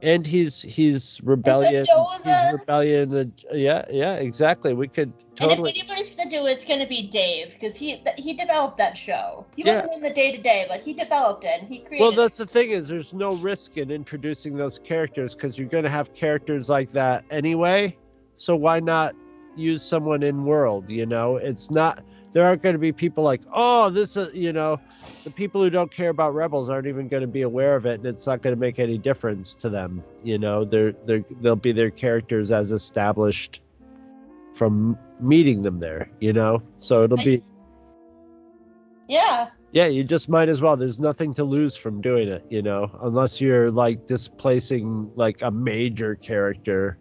And he's he's rebellion. He's rebellion. Yeah, yeah, exactly. We could totally. And if anybody's gonna do it, it's gonna be Dave because he th- he developed that show. He Yeah. wasn't in the day to day, but he developed it. and He created. Well, that's the thing is, there's no risk in introducing those characters because you're going to have characters like that anyway. So why not use someone in world? You know, it's not. There aren't going to be people like, oh, this is, you know, the people who don't care about rebels aren't even going to be aware of it, and it's not going to make any difference to them. You know, they're they're they'll be their characters as established from meeting them there. You know, so it'll be. yeah. Yeah, you just might as well. There's nothing to lose from doing it, you know, unless you're like displacing like a major character.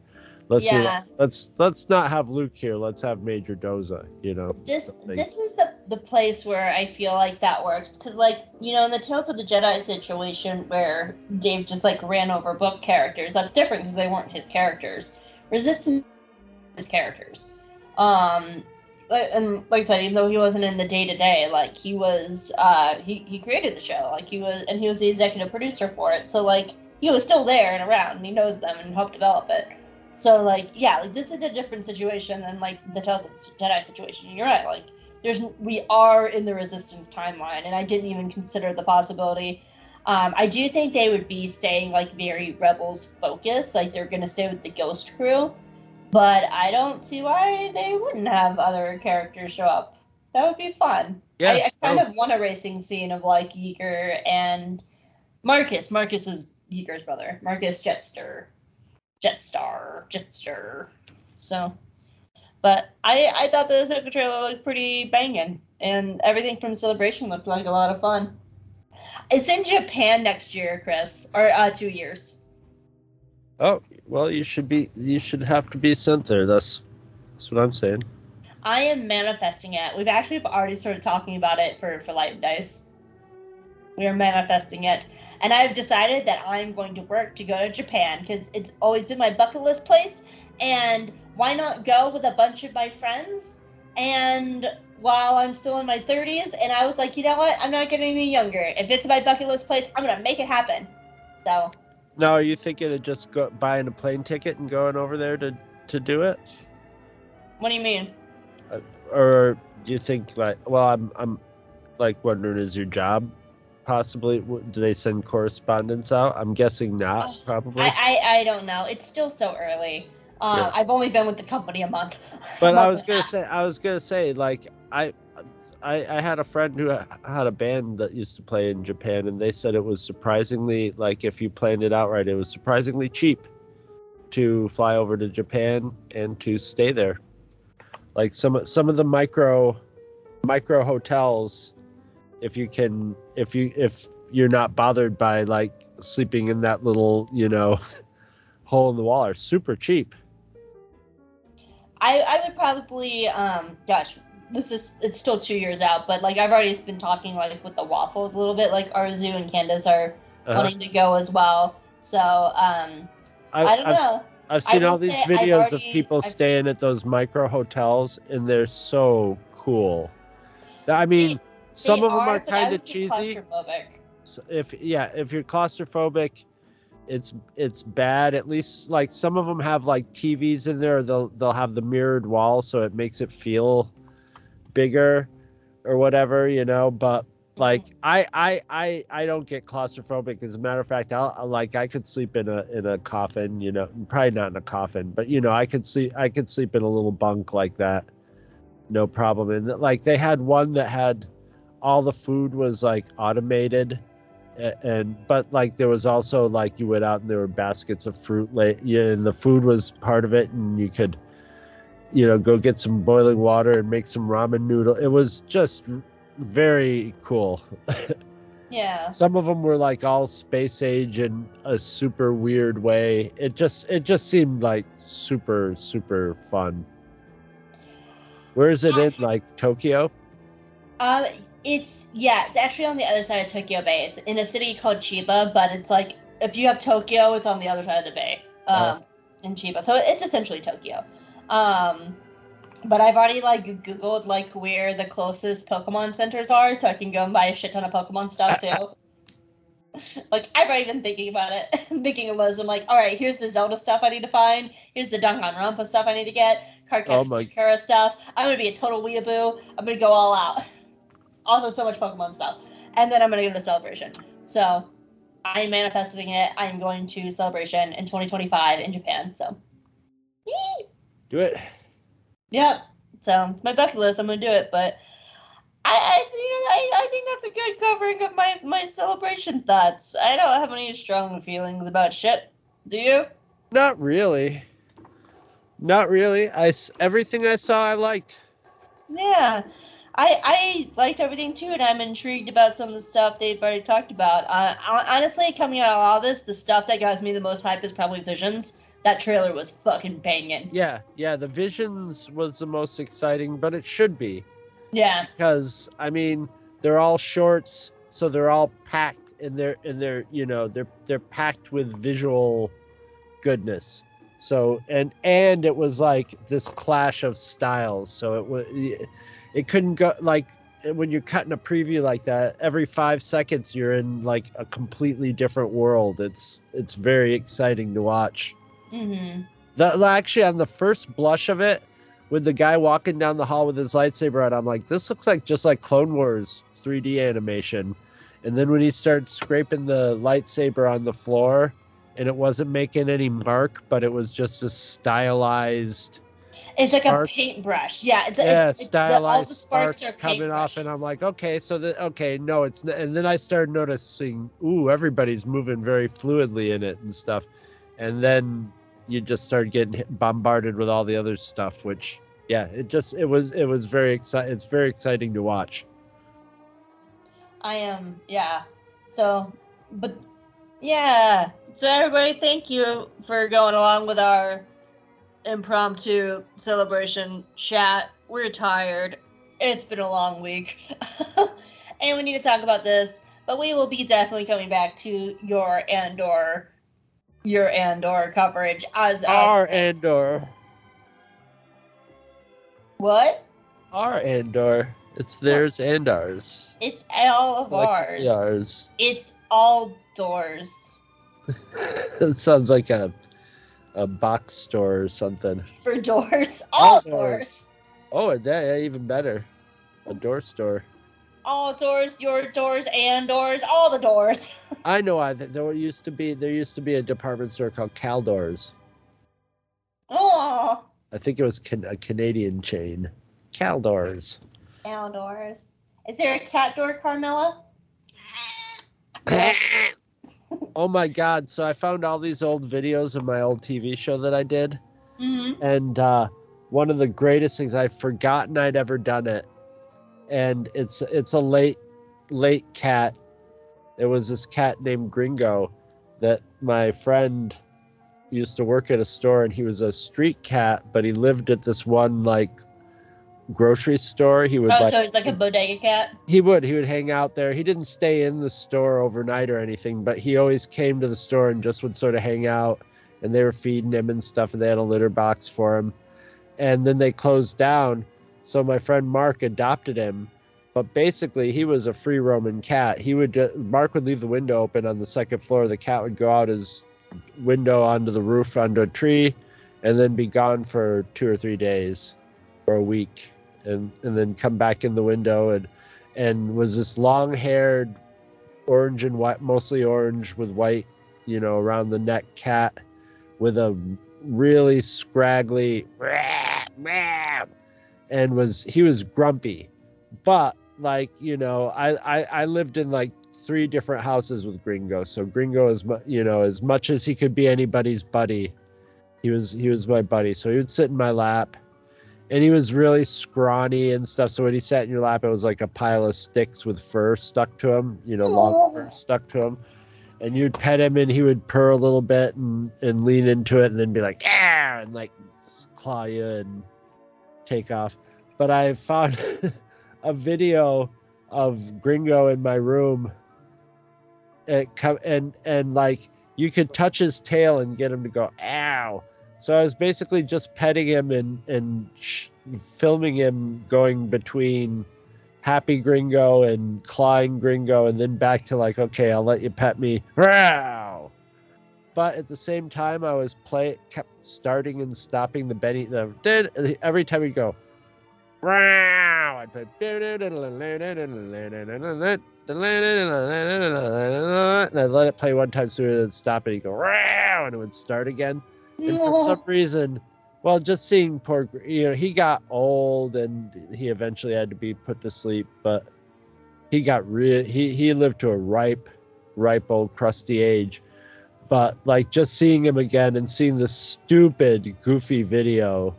Let's see, Yeah. let's let's not have Luke here. Let's have Major Doza, you know. This something. this is the the place where I feel like that works because like you know in the Tales of the Jedi situation where Dave just like ran over book characters that's different because they weren't his characters. Resistance his characters. Um, and like I said, even though he wasn't in the day to day, like he was, uh, he he created the show, like he was, and he was the executive producer for it. So like he was still there and around, and he knows them and helped develop it. So like yeah, like this is a different situation than like the Jedi situation. You're right, like there's we are in the Resistance timeline, and I didn't even consider the possibility. Um, I do think they would be staying like very Rebels focused, like they're gonna stay with the Ghost Crew, but I don't see why they wouldn't have other characters show up. That would be fun. Yeah, I, I kind of want a racing scene of like Yeager and Marcus. Marcus is Yeager's brother. Marcus Jetster, Jetstar, Jetster. So, but I I thought the second trailer looked pretty banging, and everything from Celebration looked like a lot of fun. It's in Japan next year, Chris, or uh, two years. Oh well, you should be. You should have to be sent there. That's that's what I'm saying. I am manifesting it. We've actually already started talking about it for for Light and Dice. We are manifesting it, and I've decided that I'm going to work to go to Japan because it's always been my bucket list place. And why not go with a bunch of my friends? And while I'm still in my 30s, and I was like, you know what? I'm not getting any younger. If it's my bucket list place, I'm gonna make it happen. So Now, are you thinking of just go, buying a plane ticket and going over there to to do it, what do you mean? or do you think like? Well, I'm I'm like wondering, is your job possibly? Do they send correspondence out? I'm guessing not. Probably. I, I I don't know. It's still so early. Uh, Yeah. I've only been with the company a month. But month I was gonna half. say, I was gonna say, like, I, I, I had a friend who had a band that used to play in Japan, and they said it was surprisingly, like, if you planned it out right, it was surprisingly cheap to fly over to Japan and to stay there. Like some some of the micro, micro hotels, if you can, if you if you're not bothered by like sleeping in that little, you know, hole in the wall, are super cheap. I, I would probably um gosh this is it's still two years out but like I've already been talking like with the waffles a little bit like Arzu and Candace are Uh-huh. wanting to go as well so um I, don't I've- know I've seen all these videos of people I've- staying at those micro hotels, and they're so cool. I mean, some They of them are kind of cheesy. So If yeah, if you're claustrophobic, it's it's bad. At least like some of them have like TVs in there. They'll they'll have the mirrored wall, so it makes it feel bigger or whatever, you know. But mm-hmm. like I I I I don't get claustrophobic. As a matter of fact, I'll like I could sleep in a in a coffin, you know, probably not in a coffin, but you know, I could sleep I could sleep in a little bunk like that, no problem. And like they had one that had all the food was like automated, and but like there was also like you went out and there were baskets of fruit, like yeah, and the food was part of it, and you could. You know, go get some boiling water and make some ramen noodle. It was just very cool. yeah Some of them were like all space age in a super weird way. It just it just seemed like super super fun. Where is it in like Tokyo? um it's yeah it's actually on the other side of Tokyo Bay it's in a city called Chiba but it's like if you have Tokyo it's on the other side of the bay um Uh-huh. in Chiba so it's essentially Tokyo um but I've already like googled like where the closest Pokemon centers are, so I can go and buy a shit ton of Pokemon stuff too. like I've already been thinking about it, thinking of those. I'm like, all right, here's the Zelda stuff I need to find. Here's the Danganronpa stuff I need to get. Oh Cardcaptor my- Sakura stuff. I'm gonna be a total weeaboo. I'm gonna go all out. Also, so much Pokemon stuff, and then I'm gonna go to Celebration. So I'm manifesting it. I'm going to Celebration in 2025 in Japan. So. Yee! Do it. Yep. So it's my bucket list. I'm gonna do it, but I, I, you know, I, I think that's a good covering of my my celebration thoughts. I don't have any strong feelings about shit. Do you? Not really. Not really. I everything I saw I liked. Yeah. I I liked everything too, and I'm intrigued about some of the stuff they've already talked about. Uh, honestly, coming out of all this, the stuff that got me the most hype is probably Visions. That trailer was fucking banging. Yeah, yeah. The visions was the most exciting, but it should be Yeah. because I mean they're all shorts, so they're all packed and they're and they're you know they're they're packed with visual goodness. So and and it was like this clash of styles. So it was it couldn't go like when you're cutting a preview like that every five seconds you're in like a completely different world it's it's very exciting to watch Mm-hmm. the, actually on the first blush of it with the guy walking down the hall with his lightsaber out i'm like this looks like just like clone wars 3d animation and then when he starts scraping the lightsaber on the floor and it wasn't making any mark, but it was just a stylized It's like a paintbrush. Yeah, it's yeah, it's, it's the- all the stylized sparks, sparks, are coming off, and I'm like, okay, so the okay, no, it's n- and then I started noticing, ooh, everybody's moving very fluidly in it and stuff, and then you just start getting bombarded with all the other stuff, which yeah, it just it was it was very exciting. It's very exciting to watch. I am, yeah. So, but yeah. So everybody, thank you for going along with our impromptu celebration chat. We're tired. It's been a long week, and we need to talk about this. But we will be definitely coming back to your Andor, your Andor coverage as Our this- Andor, What? our Andor, it's theirs and ours. It's all of ours. ours. It's all doors it sounds like a a box store or something. for doors. All All doors. doors. Oh, yeah, yeah, even better. A door store. All doors, your doors, and doors, all the doors. I know. I there used to be there used to be a department store called Caldors. Oh, I think it was can, a Canadian chain. Caldors. outdoors. Is there a cat door, Carmela? oh my God! So I found all these old videos of my old TV show that I did, Mm-hmm. and uh, one of the greatest things I've forgotten I'd ever done it, and it's it's a late late cat. It was this cat named Gringo that my friend used to work at a store, and he was a street cat, but he lived at this one like grocery store. He would Oh, like so it's like a bodega cat. he would he would hang out there he didn't stay in the store overnight or anything but he always came to the store and just would sort of hang out and they were feeding him and stuff and they had a litter box for him and then they closed down so my friend mark adopted him but basically he was a free roaming cat. He would mark would leave the window open on the second floor. The cat would go out his window onto the roof onto a tree and then be gone for two or three days or a week and and then come back in the window and and was this long haired orange and white mostly orange with white you know around the neck cat with a really scraggly and was he was grumpy but like you know I, I i lived in like three different houses with gringo so gringo is you know as much as he could be anybody's buddy he was he was my buddy so he would sit in my lap and he was really scrawny and stuff. So when he sat in your lap, it was like a pile of sticks with fur stuck to him, you know, long oh. fur stuck to him. And you'd pet him, and he would purr a little bit and, and lean into it, and then be like, "Yeah," and like claw you and take off. But I found a video of Gringo in my room, and and and like you could touch his tail and get him to go, "Ow." So I was basically just petting him and and sh- filming him going between happy Gringo and clawing Gringo, and then back to like, okay, I'll let you pet me. But at the same time, I was play kept starting and stopping the Benny. The did every time he'd go. Wow. I'd play. And I'd let it play one time, it would stop, and he'd go. Wow, and it would start again. And for some reason, well, just seeing poor, you know, he got old and he eventually had to be put to sleep, but he got real, he, he lived to a ripe, ripe old crusty age. But like just seeing him again and seeing the stupid, goofy video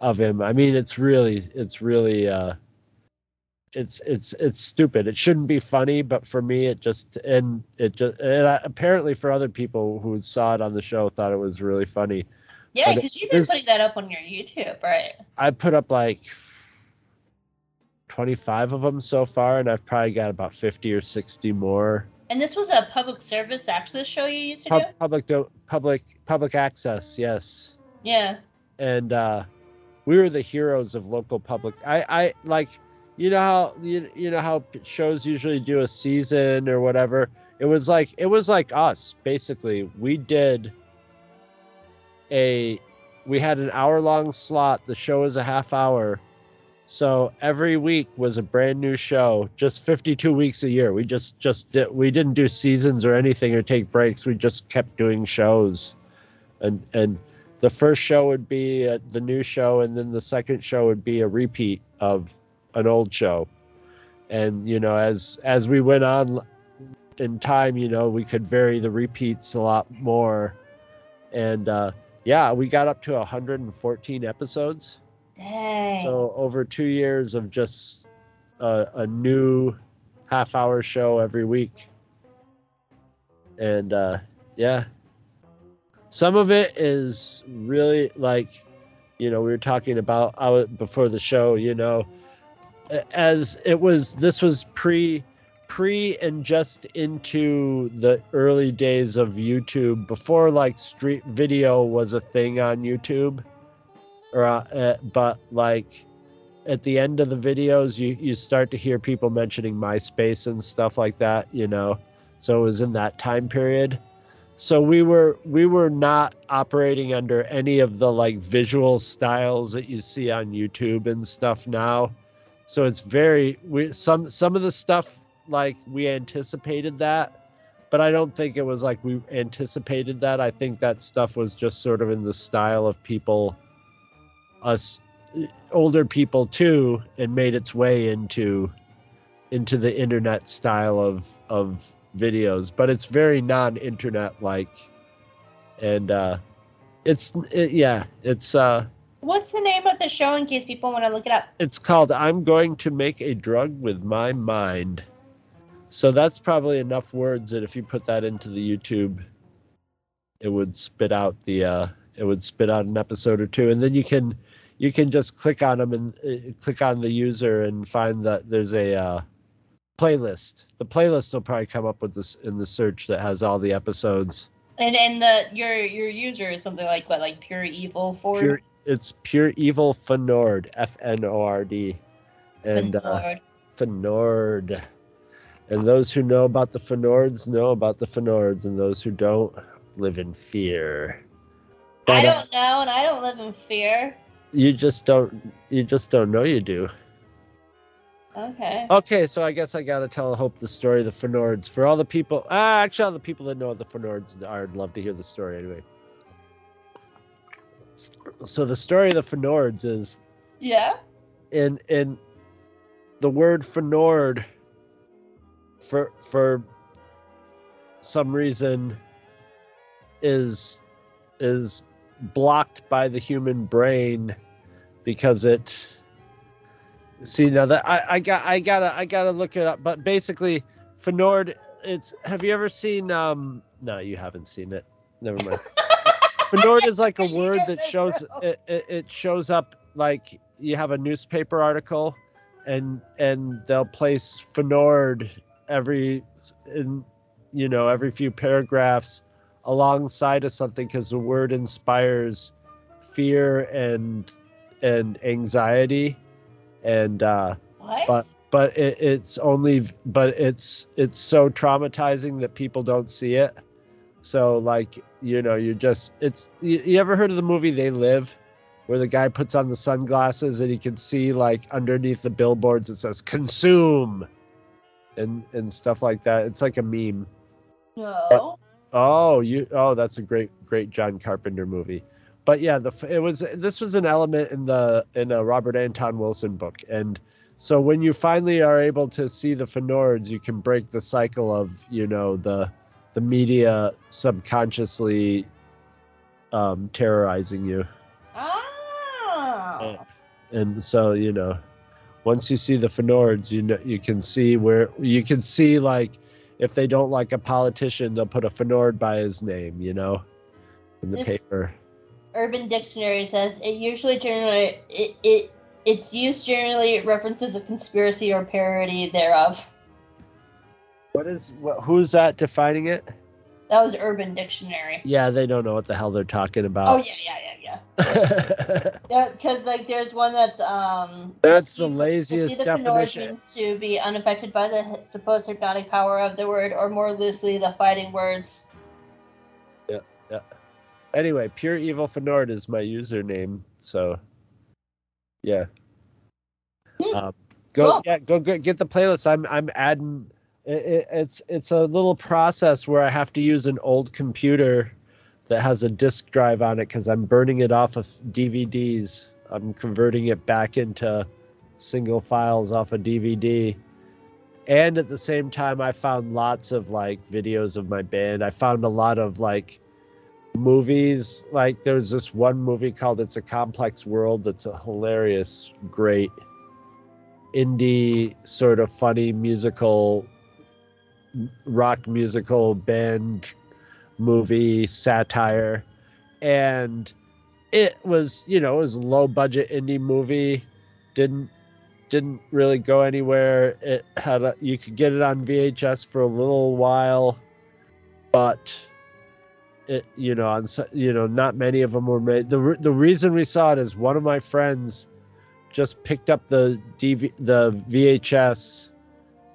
of him, I mean, it's really, it's really, uh, it's it's it's stupid. It shouldn't be funny, but for me, it just and it just and I, apparently for other people who saw it on the show thought it was really funny. Yeah, because you've been putting that up on your YouTube, right? I put up like twenty five of them so far, and I've probably got about fifty or sixty more. And this was a public service access show you used to do? Public do, public public access, yes. Yeah. and uh, we were the heroes of local public. I, I like, you know how you, you know how shows usually do a season or whatever. It was like it was like us basically. We did a, we had an hour long slot. The show was a half hour, So every week was a brand new show, just 52 weeks a year. We just just did, we didn't do seasons or anything or take breaks. We just kept doing shows. And and the first show would be uh, the new show and then the second show would be a repeat of an old show. And you know, as as we went on in time, you know, we could vary the repeats a lot more. And uh yeah, we got up to 114 episodes. Dang. So over two years of just a, a new half hour show every week. And uh, yeah, some of it is really like, you know, we were talking about out before the show, you know, as it was, this was pre, pre and just into the early days of YouTube before like street video was a thing on YouTube uh, uh, but like at the end of the videos you you start to hear people mentioning MySpace and stuff like that you know? So it was in that time period. So we were we were not operating under any of the like visual styles that you see on YouTube and stuff now. So it's very we some some of the stuff like we anticipated that but I don't think it was like we anticipated that. I think that stuff was just sort of in the style of people us older people too and made its way into into the internet style of of videos. But it's very non-internet like. And uh it's it, yeah it's uh What's the name of the show in case people want to look it up? it's called i'm going to make a drug with my mind. So that's probably enough words that if you put that into the youtube it would spit out the uh it would spit out an episode or two. And then you can you can just click on them and uh, click on the user and find that there's a uh, playlist the playlist will probably come up with this in the search that has all the episodes And and the your your user is something like what like pure evil for pure it's pure evil fnord f-n-o-r-d and uh, Fnord. And those who know about the Fnords know about the Fnords, and those who don't live in fear. I But, uh, don't know, and I don't live in fear. You just don't. You just don't know you do. Okay. Okay, so I guess I gotta tell Hope the story of the Fnords for all the people. Ah, actually, all the people that know what the Fnords are, I'd love to hear the story anyway. So the story of the Fnords is Yeah. in in the word Fnord for for some reason is is blocked by the human brain because it see now that I, I got I gotta I gotta look it up but basically Fnord it's have you ever seen um no you haven't seen it never mind Fnord is like a word that shows so. it, it, it shows up like you have a newspaper article and and they'll place Fnord every in you know every few paragraphs alongside of something because the word inspires fear and and anxiety and uh What? but but it, it's only but it's it's so traumatizing that people don't see it so like you know you just it's you, you ever heard of the movie they live where the guy puts on the sunglasses and he can see like underneath the billboards it says consume and and stuff like that it's like a meme no. Oh, you. Oh, that's a great, great John Carpenter movie. But yeah, the it was this was an element in the in a Robert Anton Wilson book, and so when you finally are able to see the Fnords, you can break the cycle of you know the the media subconsciously um, terrorizing you, Ah. and so you know once you see the Fnords, you know you can see where you can see like if they don't like a politician, they'll put a Fnord by his name, you know, in the This- paper. Urban Dictionary says it usually generally it, it its use generally references a conspiracy or parody thereof. What is what, who's that defining it? That was Urban Dictionary. Yeah, they don't know what the hell they're talking Oh about. yeah, yeah, yeah, yeah. Yeah, because like there's one that's um. That's see- the laziest to see the Fnord definition. means to be unaffected by the supposed hypnotic power of the word, or more loosely, the fighting words. Anyway, pure evil Fnord is my username. So, yeah. Um, go Cool. yeah, go get, get the playlist. I'm I'm adding. It, it, it's it's a little process where I have to use an old computer that has a disk drive on it because I'm burning it off of DVDs. I'm converting it back into single files off a DVD. And at the same time, I found lots of like videos of my band. I found a lot of like movies. Like there's this one movie called It's a Complex World that's a hilarious, great indie sort of funny musical rock musical band movie satire and it was you know it was a low budget indie movie didn't didn't really go anywhere it had a, you could get it on VHS for a little while but you know on you know not many of them were made the the reason we saw it is one of my friends just picked up the DV the VHS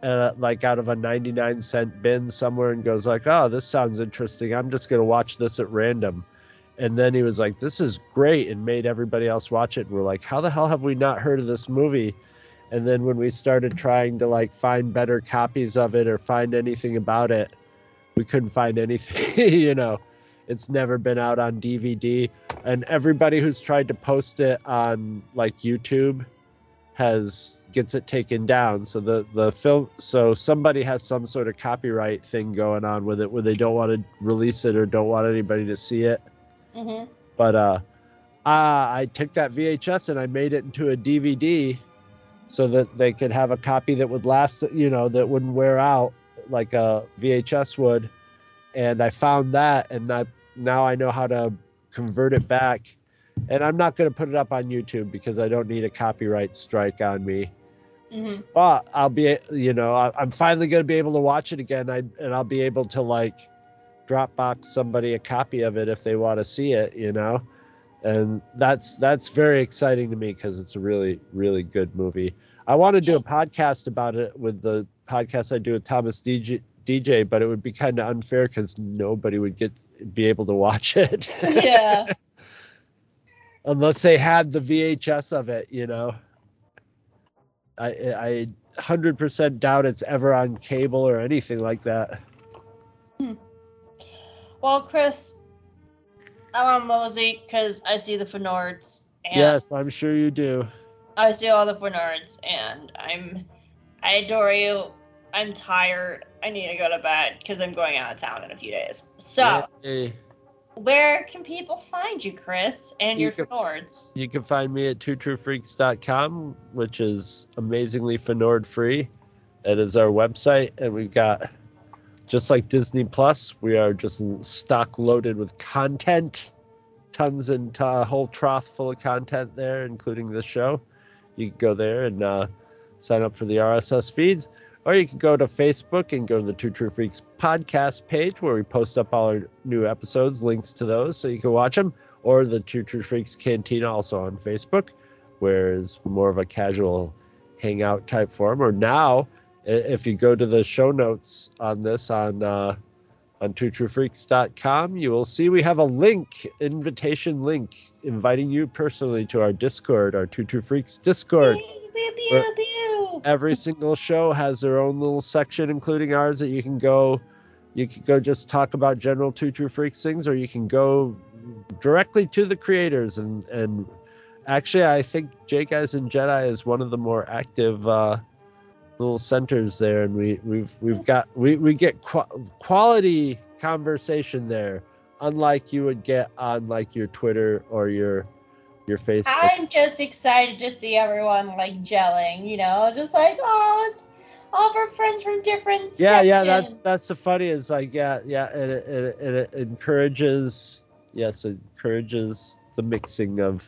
uh, like out of a 99 cent bin somewhere and goes like oh this sounds interesting. I'm just going to watch this at random. And then he was like this is great and made everybody else watch it. And we're like how the hell have we not heard of this movie? And then when we started trying to like find better copies of it or find anything about it we couldn't find anything you know it's never been out on dvd and everybody who's tried to post it on like youtube has gets it taken down. So the the film so somebody has some sort of copyright thing going on with it where they don't want to release it or don't want anybody to see it. Hmm but uh ah, I took that VHS and I made it into a DVD so that they could have a copy that would last, you know, that wouldn't wear out like a VHS would. And I found that and I now I know how to convert it back. And I'm not going to put it up on YouTube because I don't need a copyright strike on me. hmm But I'll be, you know, I'm finally going to be able to watch it again. I, and I'll be able to like Dropbox somebody a copy of it if they want to see it, you know, and that's that's very exciting to me because it's a really really good movie. I want to do a podcast about it with the podcast I do with Thomas DJ, DJ but it would be kind of unfair because nobody would get be able to watch it Yeah. unless they had the VHS of it, you know. I I hundred percent doubt it's ever on cable or anything like that. Hmm. well, Chris, um, I'm on Mosey because I see the Fenards. And Yes, I'm sure you do. I see all the Fenards, and I'm. I adore you. I'm tired. I need to go to bed because I'm going out of town in a few days. So, Yay. where can people find you, Chris, and You your can- Fenards? You can find me at twotruefreaks.com, which is amazingly Fnord free. It is our website, and we've got just like Disney Plus, we are just stock loaded with content, tons and a whole trough full of content there, including the show. You can go there and uh, sign up for the RSS feeds, or you can go to Facebook and go to the Two True Freaks podcast page where we post up all our new episodes, links to those, so you can watch them or the Two True Freaks Cantina also on Facebook, where it's more of a casual hangout type form. Or now, if you go to the show notes on this on uh, on twotruefreaks.com, you will see we have a link, invitation link, inviting you personally to our Discord, our Two True Freaks Discord. Pew, pew, pew, pew. Every single show has their own little section, including ours, that you can go. You can go just talk about general Two True Freaks things, or you can go directly to the creators and and actually i think Jaig Eyes and Jedi is one of the more active uh little centers there and we we've we've got we we get qu- quality conversation there unlike you would get on like your twitter or your your facebook I'm just excited to see everyone like gelling, you know, just like, oh, it's all of our friends from different yeah yeah that's that's the funny is like yeah yeah it, it, it, it encourages yes it encourages the mixing of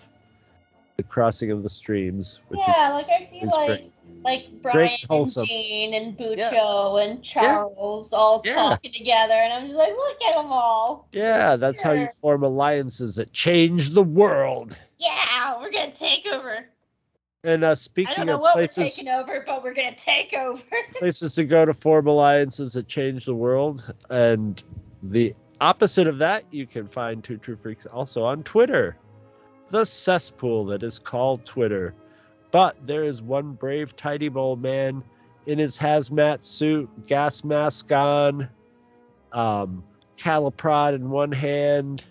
the crossing of the streams which yeah, like I see is, is like great like Brian and wholesome. Jean and Bucho and Charles all Yeah. talking together, and I'm just like, look at them all. Yeah, that's how you form alliances that change the world. Yeah, we're gonna take over. And uh, speaking know of places, taking over, but we're gonna take over. places to go to form alliances that change the world, and the opposite of that, you can find Two True Freaks also on Twitter, the cesspool that is called Twitter. But there is one brave tidy bowl man in his hazmat suit, gas mask on, um, cattle prod in one hand,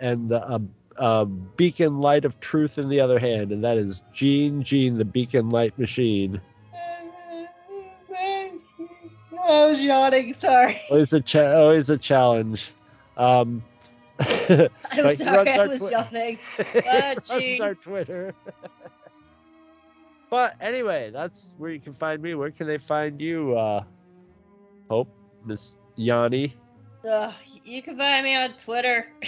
and the uh, uh, beacon light of truth in the other hand, and that is Gene Gene, the beacon light machine. I was yawning. Sorry. Always a cha- always a challenge. Um, I'm Like, sorry. I was twi- yawning. runs Gene. our Twitter. but anyway, that's where you can find me. Where can they find you? Uh, Hope, Miss Yanni, Ugh, you can find me on Twitter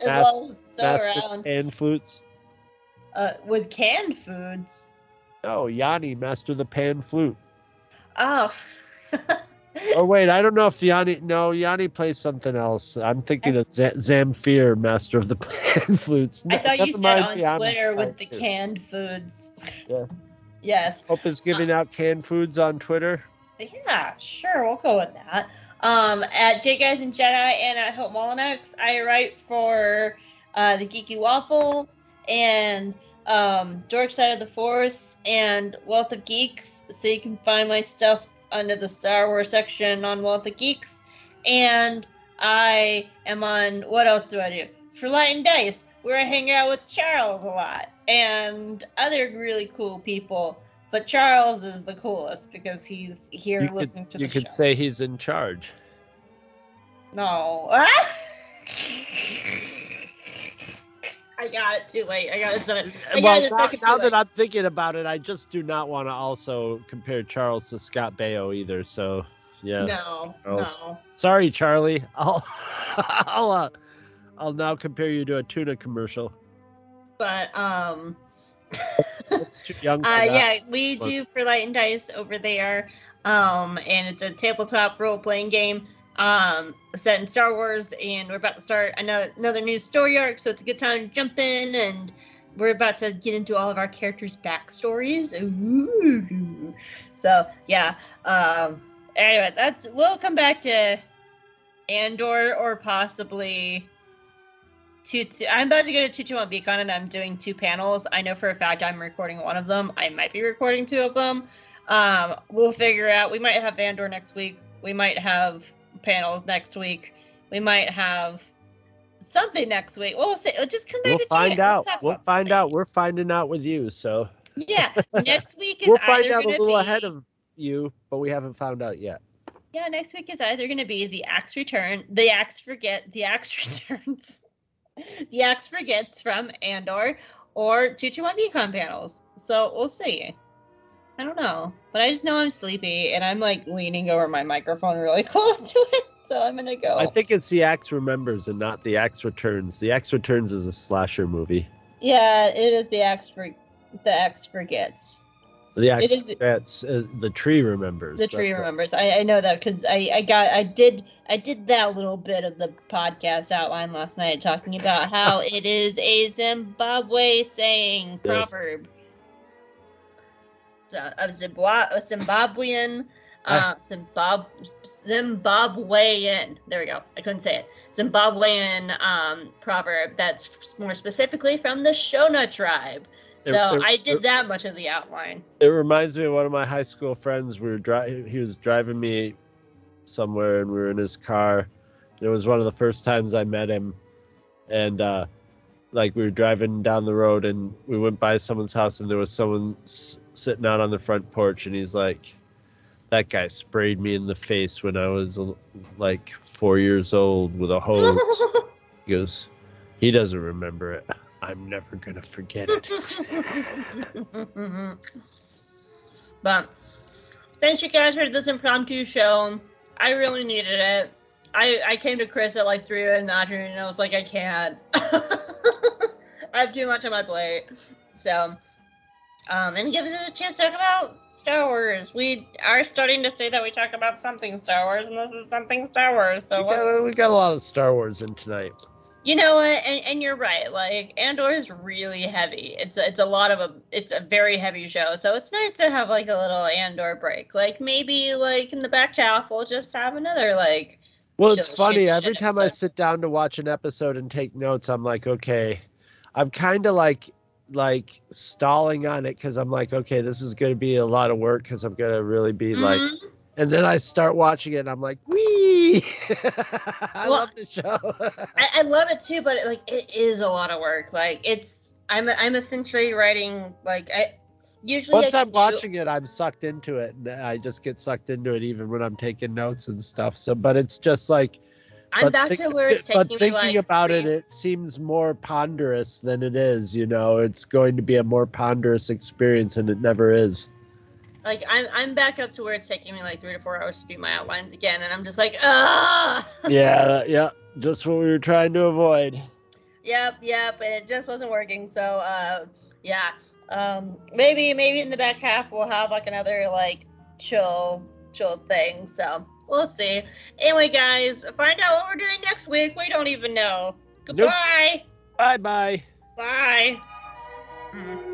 as long as still around. and Flutes. Uh, with canned foods. Oh, Yanni, Master the Pan Flute. Oh. Oh wait, I don't know if Yanni. No, Yanni plays something else. I'm thinking of Z- Zamfir, Master of the Pan Flutes. I thought you said on Twitter with the too. canned foods. Yeah. Yes. Hope is giving out canned foods on Twitter. Yeah, sure, we'll go with that. Um, at Jaig Eyes and Jedi and at Hope Mullinax, I write for uh, the Geeky Waffle and um, Dork Side of the Force and Wealth of Geeks. So you can find my stuff under the Star Wars section on Wealth of Geeks. And I am on what else do I do? For Light and Dice, where I hang out with Charles a lot and other really cool people. But Charles is the coolest because he's here You listening could, to the you could show. say he's in charge. No. I got it too late. I got it. So, I well, got it now, now that. I'm thinking about it, I just do not want to also compare Charles to Scott Baio either. So, yeah. No, Charles. no. Sorry, Charlie. I'll, I'll, uh, I'll now compare you to a tuna commercial. But um, It's too young. Uh, yeah, we but- do for Light and Dice over there. Um, and it's a tabletop role playing game. Um, set in Star Wars, and we're about to start another another new story arc. So it's a good time to jump in and. We're about to get into all of our characters' backstories. Ooh. So yeah. Um, anyway, that's we'll come back to Andor or possibly two. two I'm about to go to two two one B Con and I'm doing two panels. I know for a fact I'm recording one of them. I might be recording two of them. Um, we'll figure out. We might have Andor next week. We might have panels next week. We might have something next week. We'll see. Just come back We'll find out. We'll find something. out. We're finding out with you. So Yeah, next week is we'll find out a little be, ahead of you, but we haven't found out yet. Yeah, next week is either going to be the axe return, the axe forget, the axe returns, the axe forgets from Andor, or two two one B Con panels. So we'll see. I don't know, but I just know I'm sleepy and I'm like leaning over my microphone really close to it. So I'm gonna go. I think it's the Axe Remembers and not the Axe Returns. The Axe Returns is a slasher movie. Yeah, it is the axe for the axe forgets. The Axe is the- That's uh, the tree remembers. The tree remembers. I, I know that because I, I got I did I did that little bit of the podcast outline last night talking about how it is a Zimbabwe saying Yes. proverb. of a, Zimbabwe, a Zimbabwean uh, Zimbab Zimbabwean. There we go. I couldn't say it. Zimbabwean um, proverb that's more specifically from the Shona tribe. It- So it- I did that much of the outline. It reminds me of one of my high school friends. We were driving. He was driving me somewhere, and we were in his car. It was one of the first times I met him, and uh, like we were driving down the road, and we went by someone's house, and there was someone s- sitting out on the front porch, and he's like, "That guy sprayed me in the face when I was like four years old with a hose." he goes, "He doesn't remember it. I'm never gonna forget it." but thanks you guys for this impromptu show. I really needed it. I, I came to Chris at like three in the afternoon and I was like, I can't. I have too much on my plate. So, um, and give us a chance to talk about Star Wars. We are starting to say that we talk about something Star Wars, and this is something Star Wars. So, we, what- got, we got a lot of Star Wars in tonight. You know what? And, and you're right. Like Andor is really heavy. It's a, it's a lot of a it's a very heavy show. So it's nice to have like a little Andor break. Like maybe like in the back half we'll just have another like Well, it's Chill, funny. shit, Every shit time I sit down to watch an episode and take notes, I'm like, okay, I'm kind of like like stalling on it because I'm like, okay, this is going to be a lot of work because I'm going to really be like, Mhm. And then I start watching it and I'm like, wee! I Well, love the show. I, I love it too, but like it is a lot of work. Like it's I'm I'm essentially writing like I usually Once I do- watching it, I'm sucked into it, and I just get sucked into it even when I'm taking notes and stuff. So, but it's just like I'm back think- to where it's taking but thinking like about it, it seems more ponderous than it is. You know, it's going to be a more ponderous experience, and it never is. Like I'm I'm back up to where it's taking me like three to four hours to do my outlines again, and I'm just like ah. yeah, yeah, just what we were trying to avoid. Yep, yep, and it just wasn't working. So, uh, yeah, um, maybe, maybe in the back half we'll have like another like chill, chill thing. So we'll see. Anyway, guys, find out what we're doing next week. We don't even know. Goodbye. Bye, bye. Bye. Hmm.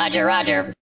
Roger, Roger.